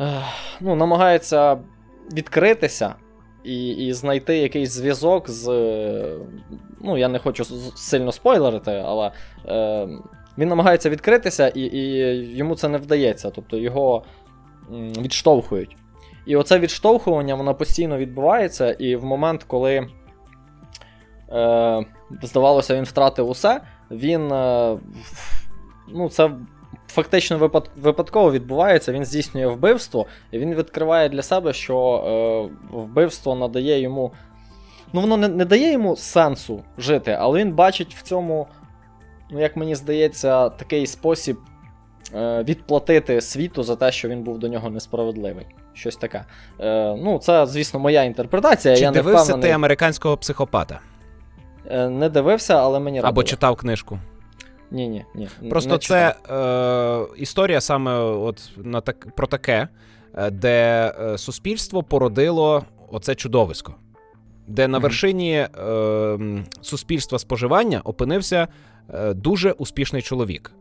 е, ну, намагається відкритися і і знайти якийсь зв'язок з. Ну, я не хочу сильно спойлерити, але е, він намагається відкритися, і і йому це не вдається. Тобто його відштовхують. І оце відштовхування воно постійно відбувається, і в момент, коли, е, здавалося, він втратив усе, він. Е, ну, це фактично випадково відбувається, він здійснює вбивство, і він відкриває для себе, що е, вбивство надає йому. Ну, воно не, не дає йому сенсу жити, але він бачить в цьому, ну, як мені здається, такий спосіб е, відплатити світу за те, що він був до нього несправедливий. Щось таке. Е, Ну, це, звісно, моя інтерпретація. Чи я дивився не впевнений... ти американського психопата? Е, Не дивився, але мені радили. Або читав книжку. Ні, ні, ні. Просто не це е, історія саме от на так, про таке, е, де е, суспільство породило оце чудовисько, де на вершині е, суспільства споживання опинився е, дуже успішний чоловік.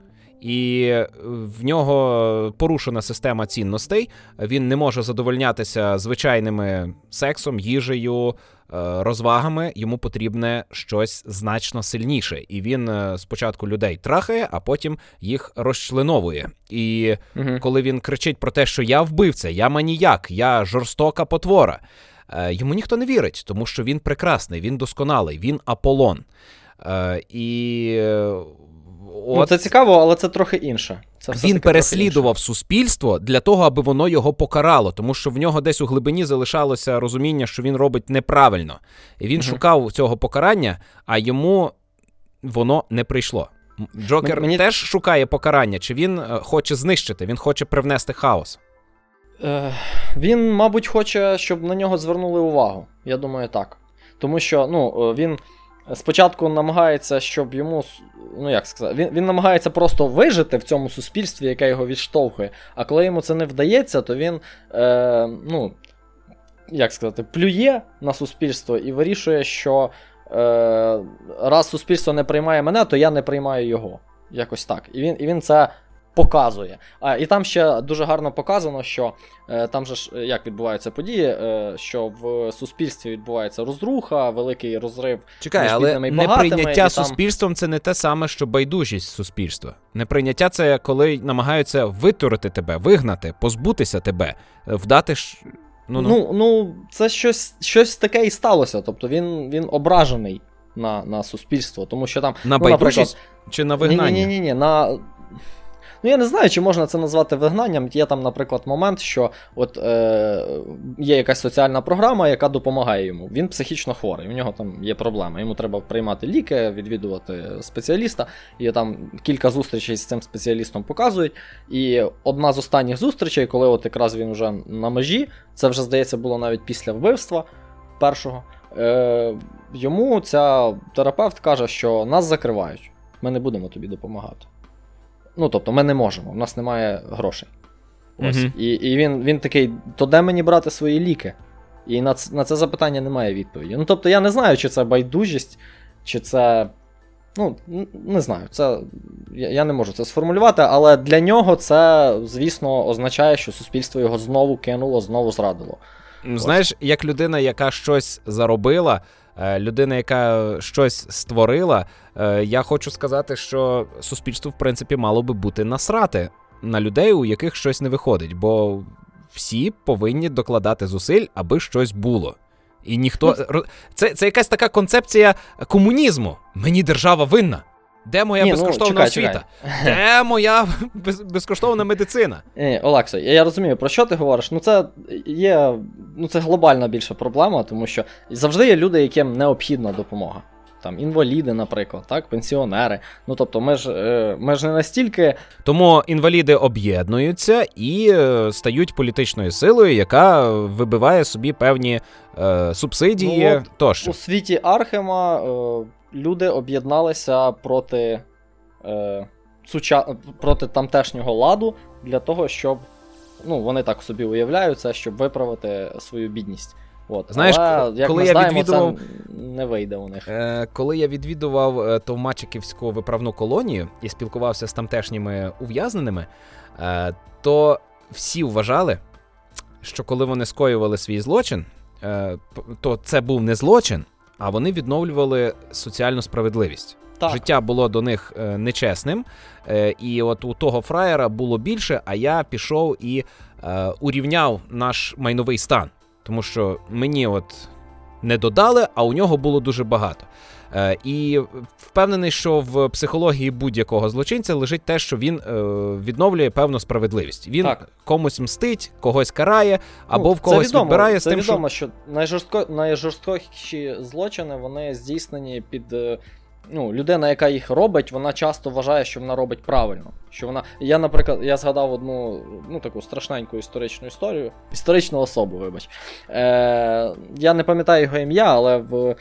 І в нього порушена система цінностей. Він не може задовольнятися звичайними сексом, їжею, Е, розвагами йому потрібне щось значно сильніше, і він е, спочатку людей трахає, а потім їх розчленовує. І угу. коли він кричить про те, що я вбивця, я маніяк, я жорстока потвора, е, йому ніхто не вірить, тому що він прекрасний, він досконалий, він Аполлон. І От. Ну, Це цікаво, але це трохи інше. Це Він переслідував суспільство для того, аби воно його покарало, тому що в нього десь у глибині залишалося розуміння, що він робить неправильно. І він угу. шукав цього покарання, а йому воно не прийшло. Джокер Мені... теж шукає покарання, чи він е, хоче знищити, він хоче привнести хаос. Е, Він, мабуть, хоче, щоб на нього звернули увагу. Я думаю, так. Тому що ну, е, він спочатку намагається, щоб йому. Ну, як сказати, він він намагається просто вижити в цьому суспільстві, яке його відштовхує. А коли йому це не вдається, то він. е, ну, Як сказати, плює на суспільство і вирішує, що е, раз суспільство не приймає мене, то я не приймаю його. Якось так. І він, І він це показує. А, І там ще дуже гарно показано, що е, там же ж е, як відбуваються події, е, що в суспільстві відбувається розруха, великий розрив. Чекай, між але і неприйняття там... суспільством це не те саме, що байдужість суспільства. Неприйняття це коли намагаються витурити тебе, вигнати, позбутися тебе, вдати ж. Ну, ну. ну, ну це щось щось таке і сталося. Тобто він він ображений на на суспільство, тому що там. На ну, байдужість чи на вигнання? Ні, ні, ні, ні, на Ну я не знаю, чи можна це назвати вигнанням. Є там, наприклад, момент, що от е, є якась соціальна програма, яка допомагає йому. Він психічно хворий, у нього там є проблеми. Йому треба приймати ліки, відвідувати спеціаліста. І там кілька зустрічей з цим спеціалістом показують. І одна з останніх зустрічей, коли от якраз він вже на межі, це вже здається було навіть після вбивства першого. Е, Йому ця терапевт каже, що нас закривають, ми не будемо тобі допомагати. Ну, тобто, ми не можемо, у нас немає грошей. Ось. Мгм. І, і він, він такий: то де мені брати свої ліки? І на, ц- на це запитання немає відповіді. Ну, тобто, я не знаю, чи це байдужість, чи це. Ну, не знаю, це. Я, я не можу це сформулювати, але для нього це, звісно, означає, що суспільство його знову кинуло, знову зрадило. Знаєш, як людина, яка щось заробила, людина, яка щось створила, е, я хочу сказати, що суспільство, в принципі, мало би бути насрати на людей, у яких щось не виходить, бо всі повинні докладати зусиль, аби щось було. І ніхто. Це, це якась така концепція комунізму. Мені держава винна. Де моя Ні, ну, безкоштовна чекай, освіта? Де моя без, безкоштовна медицина? Ні, Олексо, я, я розумію, про що ти говориш. Ну, це є. Ну, це глобальна більша проблема, тому що завжди є люди, яким необхідна допомога. Там інваліди, наприклад, так, пенсіонери. Ну тобто, ми ж, е, ми ж не настільки. Тому інваліди об'єднуються і е, стають політичною силою, яка вибиває собі певні е, субсидії Ну, от тощо. У світі Архема е, люди об'єдналися проти, е, суча... проти тамтешнього ладу для того, щоб. Ну, вони так собі уявляють це, щоб виправити свою бідність. От. Знаєш, Але, як коли ми я знаємо, відвідував- це не вийде у них. Е, коли я відвідував е, Товмачиківську виправну колонію і спілкувався з тамтешніми ув'язненими, е, то всі вважали, що коли вони скоювали свій злочин, е, то це був не злочин, а вони відновлювали соціальну справедливість. Так. Життя було до них е, нечесним, е, і от у того фраєра було більше, а я пішов і е, урівняв наш майновий стан. Тому що мені от не додали, а у нього було дуже багато. Е, і впевнений, що в психології будь-якого злочинця лежить те, що він е, відновлює певну справедливість. Він Так. комусь мстить, когось карає, або Ну, в когось відомо, відбирає з це тим, відомо, що найжорстко... найжорстокіші злочини вони здійснені під. е, Ну, людина, яка їх робить, вона часто вважає, що вона робить правильно. Що вона. Я, наприклад, я згадав одну ну, таку страшненьку історичну історію. Історичну особу, вибач. Е, я не пам'ятаю його ім'я, але в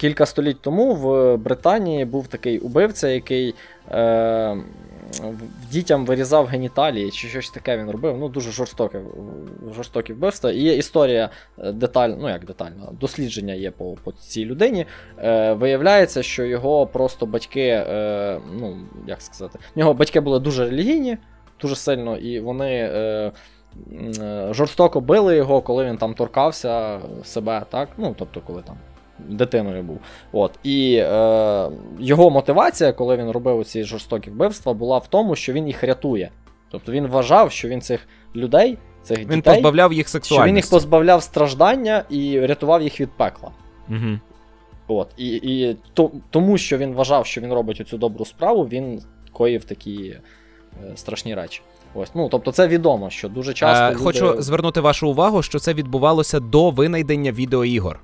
кілька століть тому в Британії був такий убивця, який. Е, дітям вирізав геніталії, чи щось таке він робив. Ну, дуже жорстоке, жорстокі вбивства. І є історія е, деталь, ну як детальна, дослідження є по, по цій людині. Е, виявляється, що його просто батьки, е, ну, як сказати, в нього батьки були дуже релігійні, дуже сильно, і вони. Е, е, Жорстоко били його, коли він там торкався себе, так? Ну, тобто, коли там дитиною був. От. І е, його мотивація, коли він робив ці жорстокі вбивства, була в тому, що він їх рятує. Тобто він вважав, що він цих людей, цих Він дітей, позбавляв їх що він їх позбавляв страждання і рятував їх від пекла. Угу. От. І, і то, тому, що він вважав, що він робить цю добру справу, він коїв такі е, страшні речі. Ось, ну тобто, це відомо, що дуже часто. Е, люди... Хочу звернути вашу увагу, що це відбувалося до винайдення відеоігор.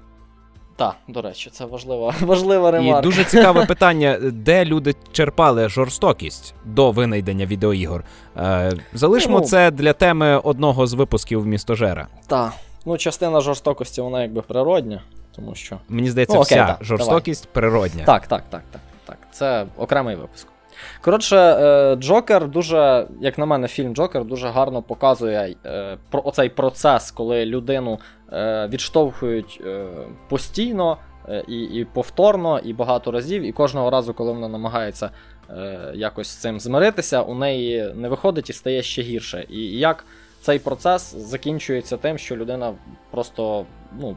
Так, до речі, це важлива, важлива І дуже цікаве питання, де люди черпали жорстокість до винайдення відеоігор. Е, залишмо Ну. це для теми одного з випусків містожера. Так. Ну, частина жорстокості, вона якби природня, тому що. Мені здається, Ну, окей, вся да, жорстокість природня. Так, так, так, так, так. Це окремий випуск. Коротше, е, Джокер дуже, як на мене, фільм Джокер дуже гарно показує е, про оцей процес, коли людину відштовхують е, постійно е, і, і повторно, і багато разів, і кожного разу, коли вона намагається е, якось з цим змиритися, у неї не виходить і стає ще гірше. І як цей процес закінчується тим, що людина просто, ну,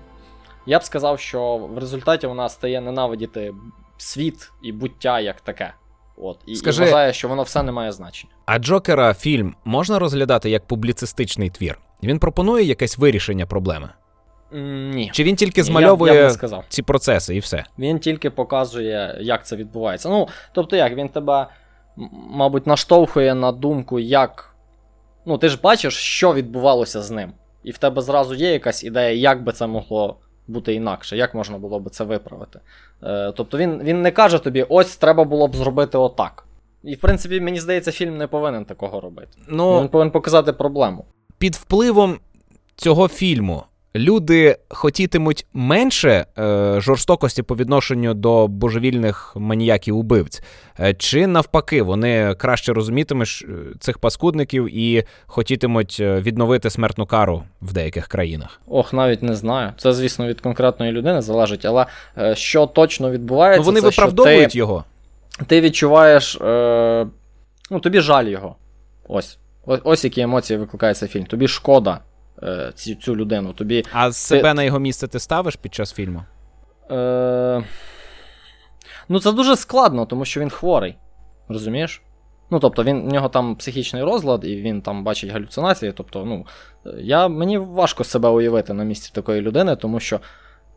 я б сказав, що в результаті вона стає ненавидіти світ і буття як таке. От, і, Скажи- і вважає, що воно все не має значення. А Джокера фільм можна розглядати як публіцистичний твір? Він пропонує якесь вирішення проблеми? Ні. Чи він тільки Ні, я змальовує я сказав. ці процеси і все? Він тільки показує, як це відбувається. Ну, тобто як, він тебе мабуть, наштовхує на думку, як. Ну, ти ж бачиш, що відбувалося з ним. І в тебе зразу є якась ідея, як би це могло бути інакше, як можна було би це виправити. Е, тобто він, він не каже тобі, ось треба було б зробити отак. І, в принципі, мені здається, фільм не повинен такого робити. Ну, Він повинен показати проблему. під впливом цього фільму люди хотітимуть менше е, жорстокості по відношенню до божевільних маніяків убивць, е, чи навпаки, вони краще розумітимуть цих паскудників і хотітимуть е, відновити смертну кару в деяких країнах. Ох, навіть не знаю. Це, звісно, від конкретної людини залежить, але е, що точно відбувається, Ну вони це, що виправдовують ти, його. ти відчуваєш. Е, ну, тобі жаль його. Ось. Ось, які емоції викликає цей фільм. Тобі шкода е, цю, цю людину. Тобі. А себе на його місце ти ставиш під час фільму? Е, ну, це дуже складно, тому що він хворий. Розумієш? Ну, тобто, він, в нього там психічний розлад, і він там бачить галюцинації. Тобто, ну, е, я, мені важко себе уявити на місці такої людини, тому що.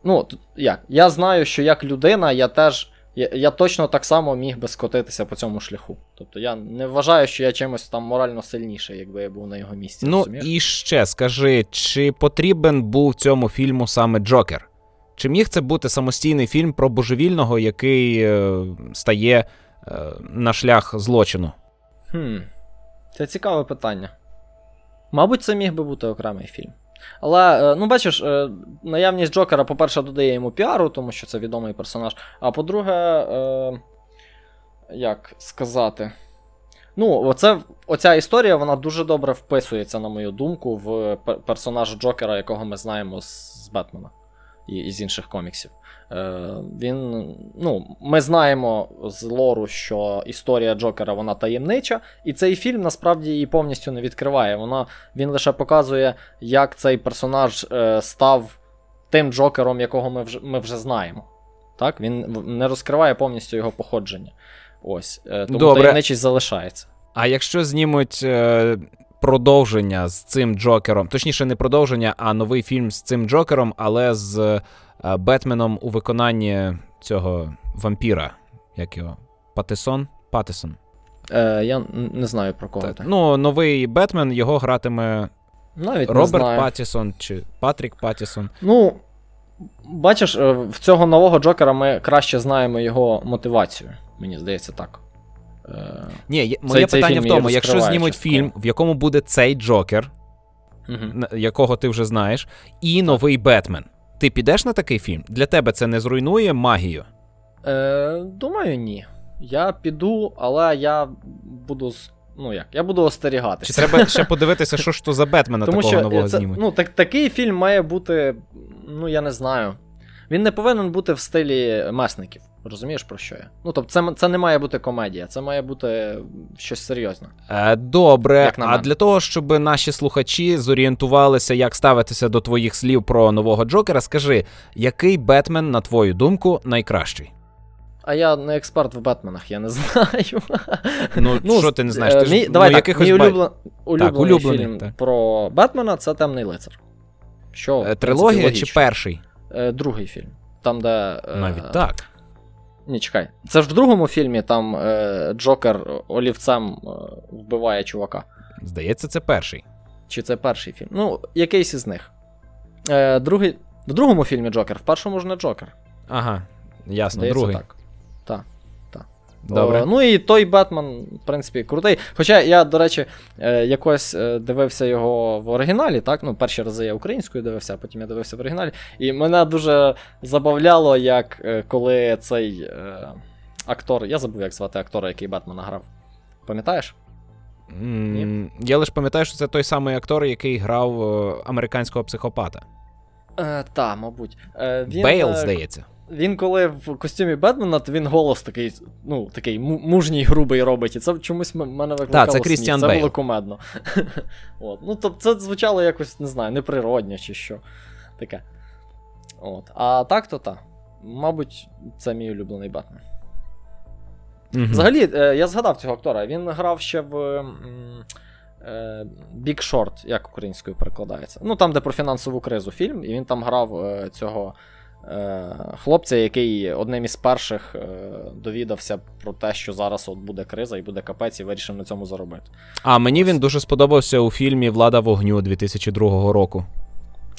Ну, як? Я знаю, що як людина, я теж. Я, я точно так само міг би скотитися по цьому шляху. Тобто я не вважаю, що я чимось там морально сильніший, якби я був на його місці. Ну розумієш? і ще скажи, чи потрібен був цьому фільму саме Джокер? Чи міг це бути самостійний фільм про божевільного, який е, стає е, на шлях злочину? Хм. Це цікаве питання. Мабуть, це міг би бути окремий фільм. Але, е, ну, бачиш, е, наявність Джокера, по-перше, додає йому піару, тому що це відомий персонаж. А по-друге, е, як сказати. Ну, оце, оця історія, вона дуже добре вписується, на мою думку, в персонаж Джокера, якого ми знаємо з Бетмена і, з інших коміксів. Е, він, ну, ми знаємо з лору, що історія Джокера вона таємнича, і цей фільм насправді її повністю не відкриває. Вона, він лише показує, як цей персонаж е, став тим Джокером, якого ми вже, ми вже знаємо. Так? Він не розкриває повністю його походження. Ось. Е, тому Добре. таємничість залишається. А якщо знімуть продовження з цим Джокером, точніше, не продовження, а новий фільм з цим Джокером, але з е, Бетменом у виконанні цього вампіра, як його? Патисон? Патисон. Е, я не знаю про кого Так. ти. Ну, новий Бетмен, його гратиме Навіть не Роберт знаю. Паттісон чи Патрік Паттісон. Ну, бачиш, е, в цього нового Джокера ми краще знаємо його мотивацію. Мені здається, так. Е, Ні, моє цей питання в тому, якщо знімуть частково. фільм, в якому буде цей Джокер, угу. якого ти вже знаєш, і новий Бетмен. Ти підеш на такий фільм? Для тебе це не зруйнує магію. е, думаю, ні. Я піду, але я буду. Ну як, я буду остерігатися. Чи треба ще подивитися, що ж то за Бетмена Тому такого що нового це, знімуть? ну, так, такий фільм має бути, ну я не знаю. Він не повинен бути в стилі месників. Розумієш про що я? Ну, тобто, це, це не має бути комедія, це має бути щось серйозне. Е, Добре, Як на а для того, щоб наші слухачі зорієнтувалися, як ставитися до твоїх слів про нового Джокера, скажи, який Бетмен, на твою думку, найкращий? А я не експерт в Бетменах, я не знаю. Ну, що ти не знаєш? е, Ти ж, мій, ну, давай так, якихось мій улюблен, улюблений, улюблений, фільм так. про Бетмена це Темний лицар. Що, Е, принципі, Трилогія чи перший? Е, другий фільм. Там, де. е, Навіть так. Ні, чекай. Це ж в другому фільмі там е, Джокер олівцем е, вбиває чувака. Здається, це перший. Чи це перший фільм? Ну, якийсь із них. Е, другий, в другому фільмі Джокер, в першому ж не Джокер. Ага, ясно, Здається, другий. так. Добре. О, ну і той Бетмен, в принципі, крутий. Хоча я, до речі, е, якось е, дивився його в оригіналі, так? Ну, перші рази я українською дивився, а потім я дивився в оригіналі. І мене дуже забавляло, як е, коли цей е, актор, я забув, як звати актора, який Бетмена грав. Пам'ятаєш? М, Я лише пам'ятаю, що це той самий актор, який грав американського психопата. Е, та, мабуть. Е, він, Бейл, е, здається. Він коли в костюмі Бетмена, то він голос такий, ну, такий мужній, грубий робить. І це чомусь мене викликало Так, це сміх. Це було кумедно. От. Ну, тобто це звучало якось, не знаю, неприродньо чи що. Таке. От. А так то так. Мабуть, це мій улюблений Бетмен. Мгм. Взагалі, е, я згадав цього актора. Він грав ще в. е, Big Short, як українською перекладається. Ну, там, де про фінансову кризу фільм, і він там грав е, цього хлопця, який одним із перших е, довідався про те, що зараз от буде криза і буде капець, і вирішив на цьому заробити. А мені він дуже сподобався у фільмі Влада вогню 2002 року.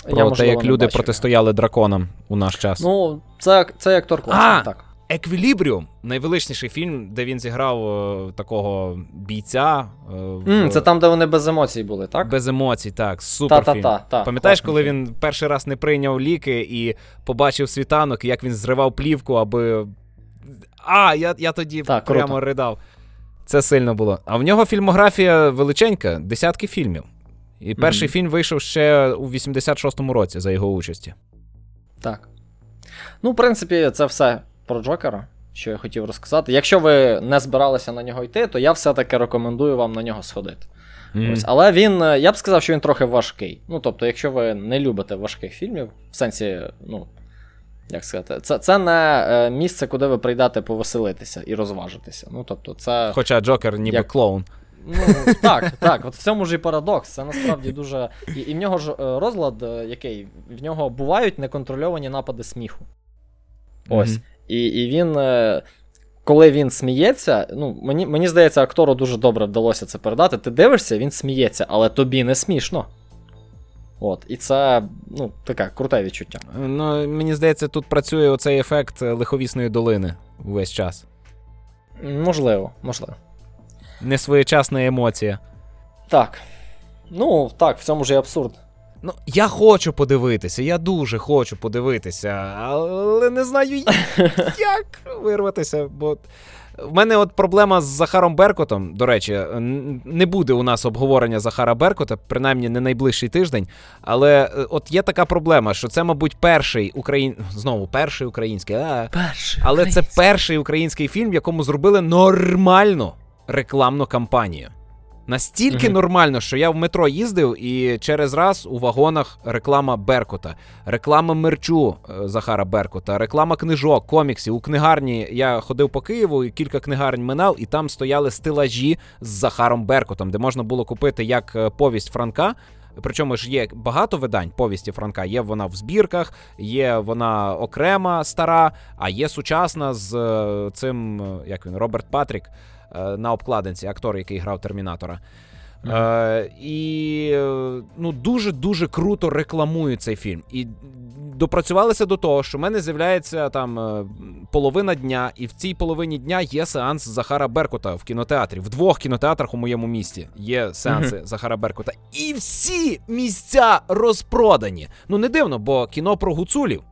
Про Я, те, можливо, як люди бачу. протистояли драконам у наш час. Ну, це, це актор класний, А! так. Еквілібріум найвеличніший фільм, де він зіграв е, такого бійця. е, в- це там, де вони без емоцій були, так? Без емоцій, так, супер. Та-та-та, та, Пам'ятаєш, коли він перший раз не прийняв ліки і побачив світанок, і як він зривав плівку, аби. А, я, я тоді Так, прямо круто. ридав. Це сильно було. А в нього фільмографія величенька, десятки фільмів. І перший Мгм. фільм вийшов ще у 86-му році за його участі. Так. Ну, в принципі, це все про Джокера, що я хотів розказати. Якщо ви не збиралися на нього йти, то я все-таки рекомендую вам на нього сходити. Мгм. Ось. Але він, е, я б сказав, що він трохи важкий. Ну, тобто, якщо ви не любите важких фільмів, в сенсі, ну. Як сказати, це, це не е, місце, куди ви прийдете повеселитися і розважитися. Ну, тобто, це. Хоча Джокер ніби Як- клоун. Ну, так, так, от в цьому ж і парадокс. Це насправді дуже. І, і в нього ж е, розлад, який в нього бувають неконтрольовані напади сміху. Ось. Мгм. І, і він. е, Коли він сміється, ну, мені, мені здається, актору дуже добре вдалося це передати. Ти дивишся, він сміється, але тобі не смішно. От, і це ну, таке круте відчуття. Ну, мені здається, тут працює оцей ефект е, лиховісної долини увесь час. Можливо, можливо. Несвоєчасна емоція. Так. Ну, так, в цьому ж і абсурд. Ну, я хочу подивитися, я дуже хочу подивитися, але не знаю, як вирватися. Бо в мене от проблема з Захаром Беркотом. До речі, не буде у нас обговорення Захара Беркота, принаймні не найближчий тиждень. Але е, от є така проблема, що це, мабуть, перший україн... знову перший український, а... Перший. але це перший український фільм, в якому зробили нормальну рекламну кампанію. Настільки Мгм. нормально, що я в метро їздив, і через раз у вагонах реклама Беркута, реклама мерчу е, Захара Беркута, реклама книжок, коміксів. У книгарні я ходив по Києву і кілька книгарень минав, і там стояли стелажі з Захаром Беркутом, де можна було купити як е, повість Франка. Причому ж є багато видань повісті Франка. Є вона в збірках, є вона окрема стара, а є сучасна з е, цим, як він, Роберт Патрік на обкладинці, актор, який грав Термінатора. Мгм. Е, і е, ну, дуже-дуже круто рекламують цей фільм. І допрацювалися до того, що в мене з'являється там е, половина дня, і в цій половині дня є сеанс Захара Беркута в кінотеатрі. В двох кінотеатрах у моєму місті є сеанси Захара Беркута. І всі місця розпродані. Ну не дивно, бо кіно про гуцулів.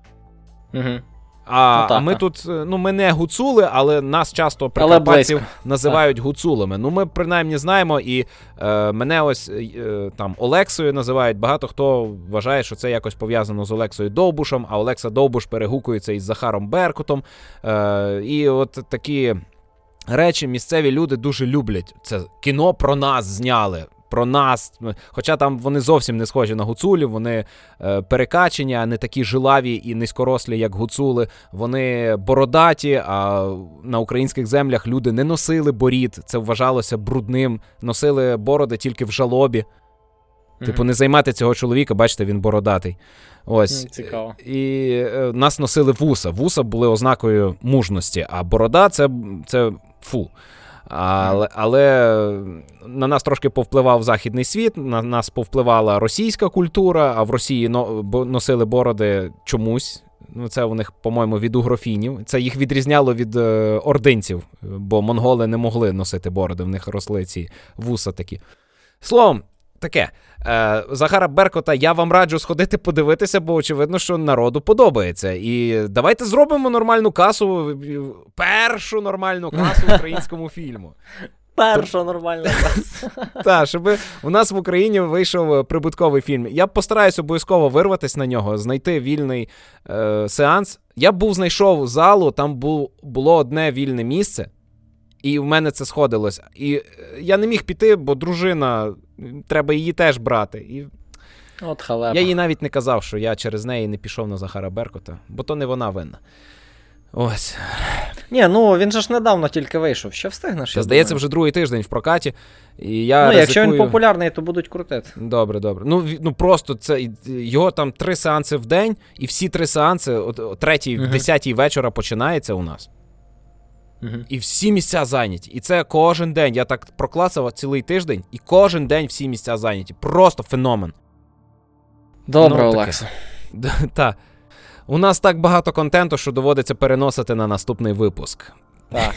Угу. А, Ну, так, а ми так. тут, е, ну ми не гуцули, але нас часто прикарпатців називають гуцулами. Ну ми принаймні знаємо, і е, мене ось е, там Олексою називають. Багато хто вважає, що це якось пов'язано з Олексою Довбушем, а Олекса Довбуш перегукується із Захаром Беркутом. Е, і от такі речі місцеві люди дуже люблять. Це кіно про нас зняли. Про нас, хоча там вони зовсім не схожі на гуцулів, вони е, перекачені, а не такі жилаві і низькорослі, як гуцули. Вони бородаті, а на українських землях люди не носили борід. Це вважалося брудним. Носили бороди тільки в жалобі. Типу, не займати цього чоловіка, бачите, він бородатий. Ось. Цікаво. І е, нас носили вуса. Вуса були ознакою мужності, а борода це, це фу. Але, але на нас трошки повпливав західний світ, на нас повпливала російська культура, а в Росії носили бороди чомусь. Ну, це у них, по-моєму, від угрофінів. Це їх відрізняло від е, ординців, бо монголи не могли носити бороди, в них росли ці вуса такі. Словом, таке. Е, Захара Беркота, я вам раджу сходити подивитися, бо очевидно, що народу подобається. І давайте зробимо нормальну касу, першу нормальну касу українському фільму. Перша нормальна. каса. Так, щоб у нас в Україні вийшов прибутковий фільм. Я постараюсь обов'язково вирватися на нього, знайти вільний е, сеанс. Я був знайшов залу, там було одне вільне місце, і в мене це сходилось. І е, я не міг піти, бо дружина, треба її теж брати. І От халепа. я їй навіть не казав, що я через неї не пішов на Захара Беркота, бо то не вона винна. Ось. Ні, ну він же ж недавно тільки вийшов. Ще встигнеш. Я здається, думаю. вже другий тиждень в прокаті. І я Ну, якщо він популярний, то будуть крутити. Добре, добре. Ну, ну просто це його там три сеанси в день, і всі три сеанси, от, о третій, Мгм. десятій вечора починається у нас. Угу. І всі місця зайняті. І це кожен день. Я так прокласив цілий тиждень, і кожен день всі місця зайняті. Просто феномен. Добре, Ну. Олекса. Д- Та. У нас так багато контенту, що доводиться переносити на наступний випуск. Так.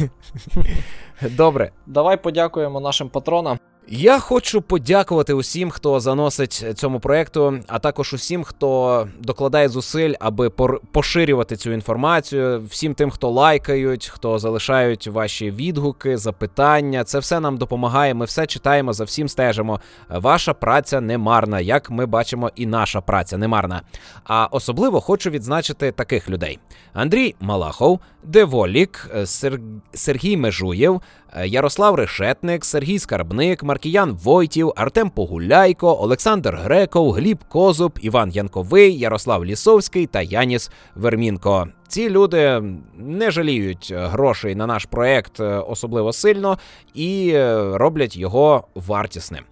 Добре. Давай подякуємо нашим патронам. Я хочу подякувати усім, хто заносить цьому проекту, а також усім, хто докладає зусиль, аби поширювати цю інформацію, всім тим, хто лайкають, хто залишають ваші відгуки, запитання. Це все нам допомагає. Ми все читаємо, за всім стежимо. Ваша праця не марна, як ми бачимо, і наша праця не марна. А особливо хочу відзначити таких людей: Андрій Малахов, Деволік, Сер... Сергій Межуєв, Ярослав Решетник, Сергій Скарбник, Маркіян Войтів, Артем Погуляйко, Олександр Греков, Гліб Козуб, Іван Янковий, Ярослав Лісовський та Яніс Вермінко. Ці люди не жаліють е, грошей на наш проект е, особливо сильно і е, роблять його вартісним.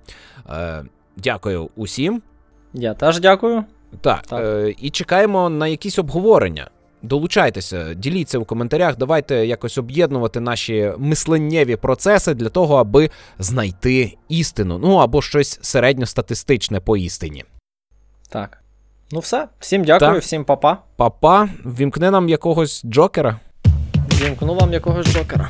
Е, Дякую усім. Я теж дякую. Так, Так. Е, і чекаємо на якісь обговорення. Долучайтеся, діліться у коментарях. Давайте якось об'єднувати наші мисленнєві процеси для того, аби знайти істину, ну або щось середньостатистичне по істині. Так. Ну все. Всім дякую, Так. всім папа. Папа, вімкни нам якогось джокера. Вімкну вам якогось джокера.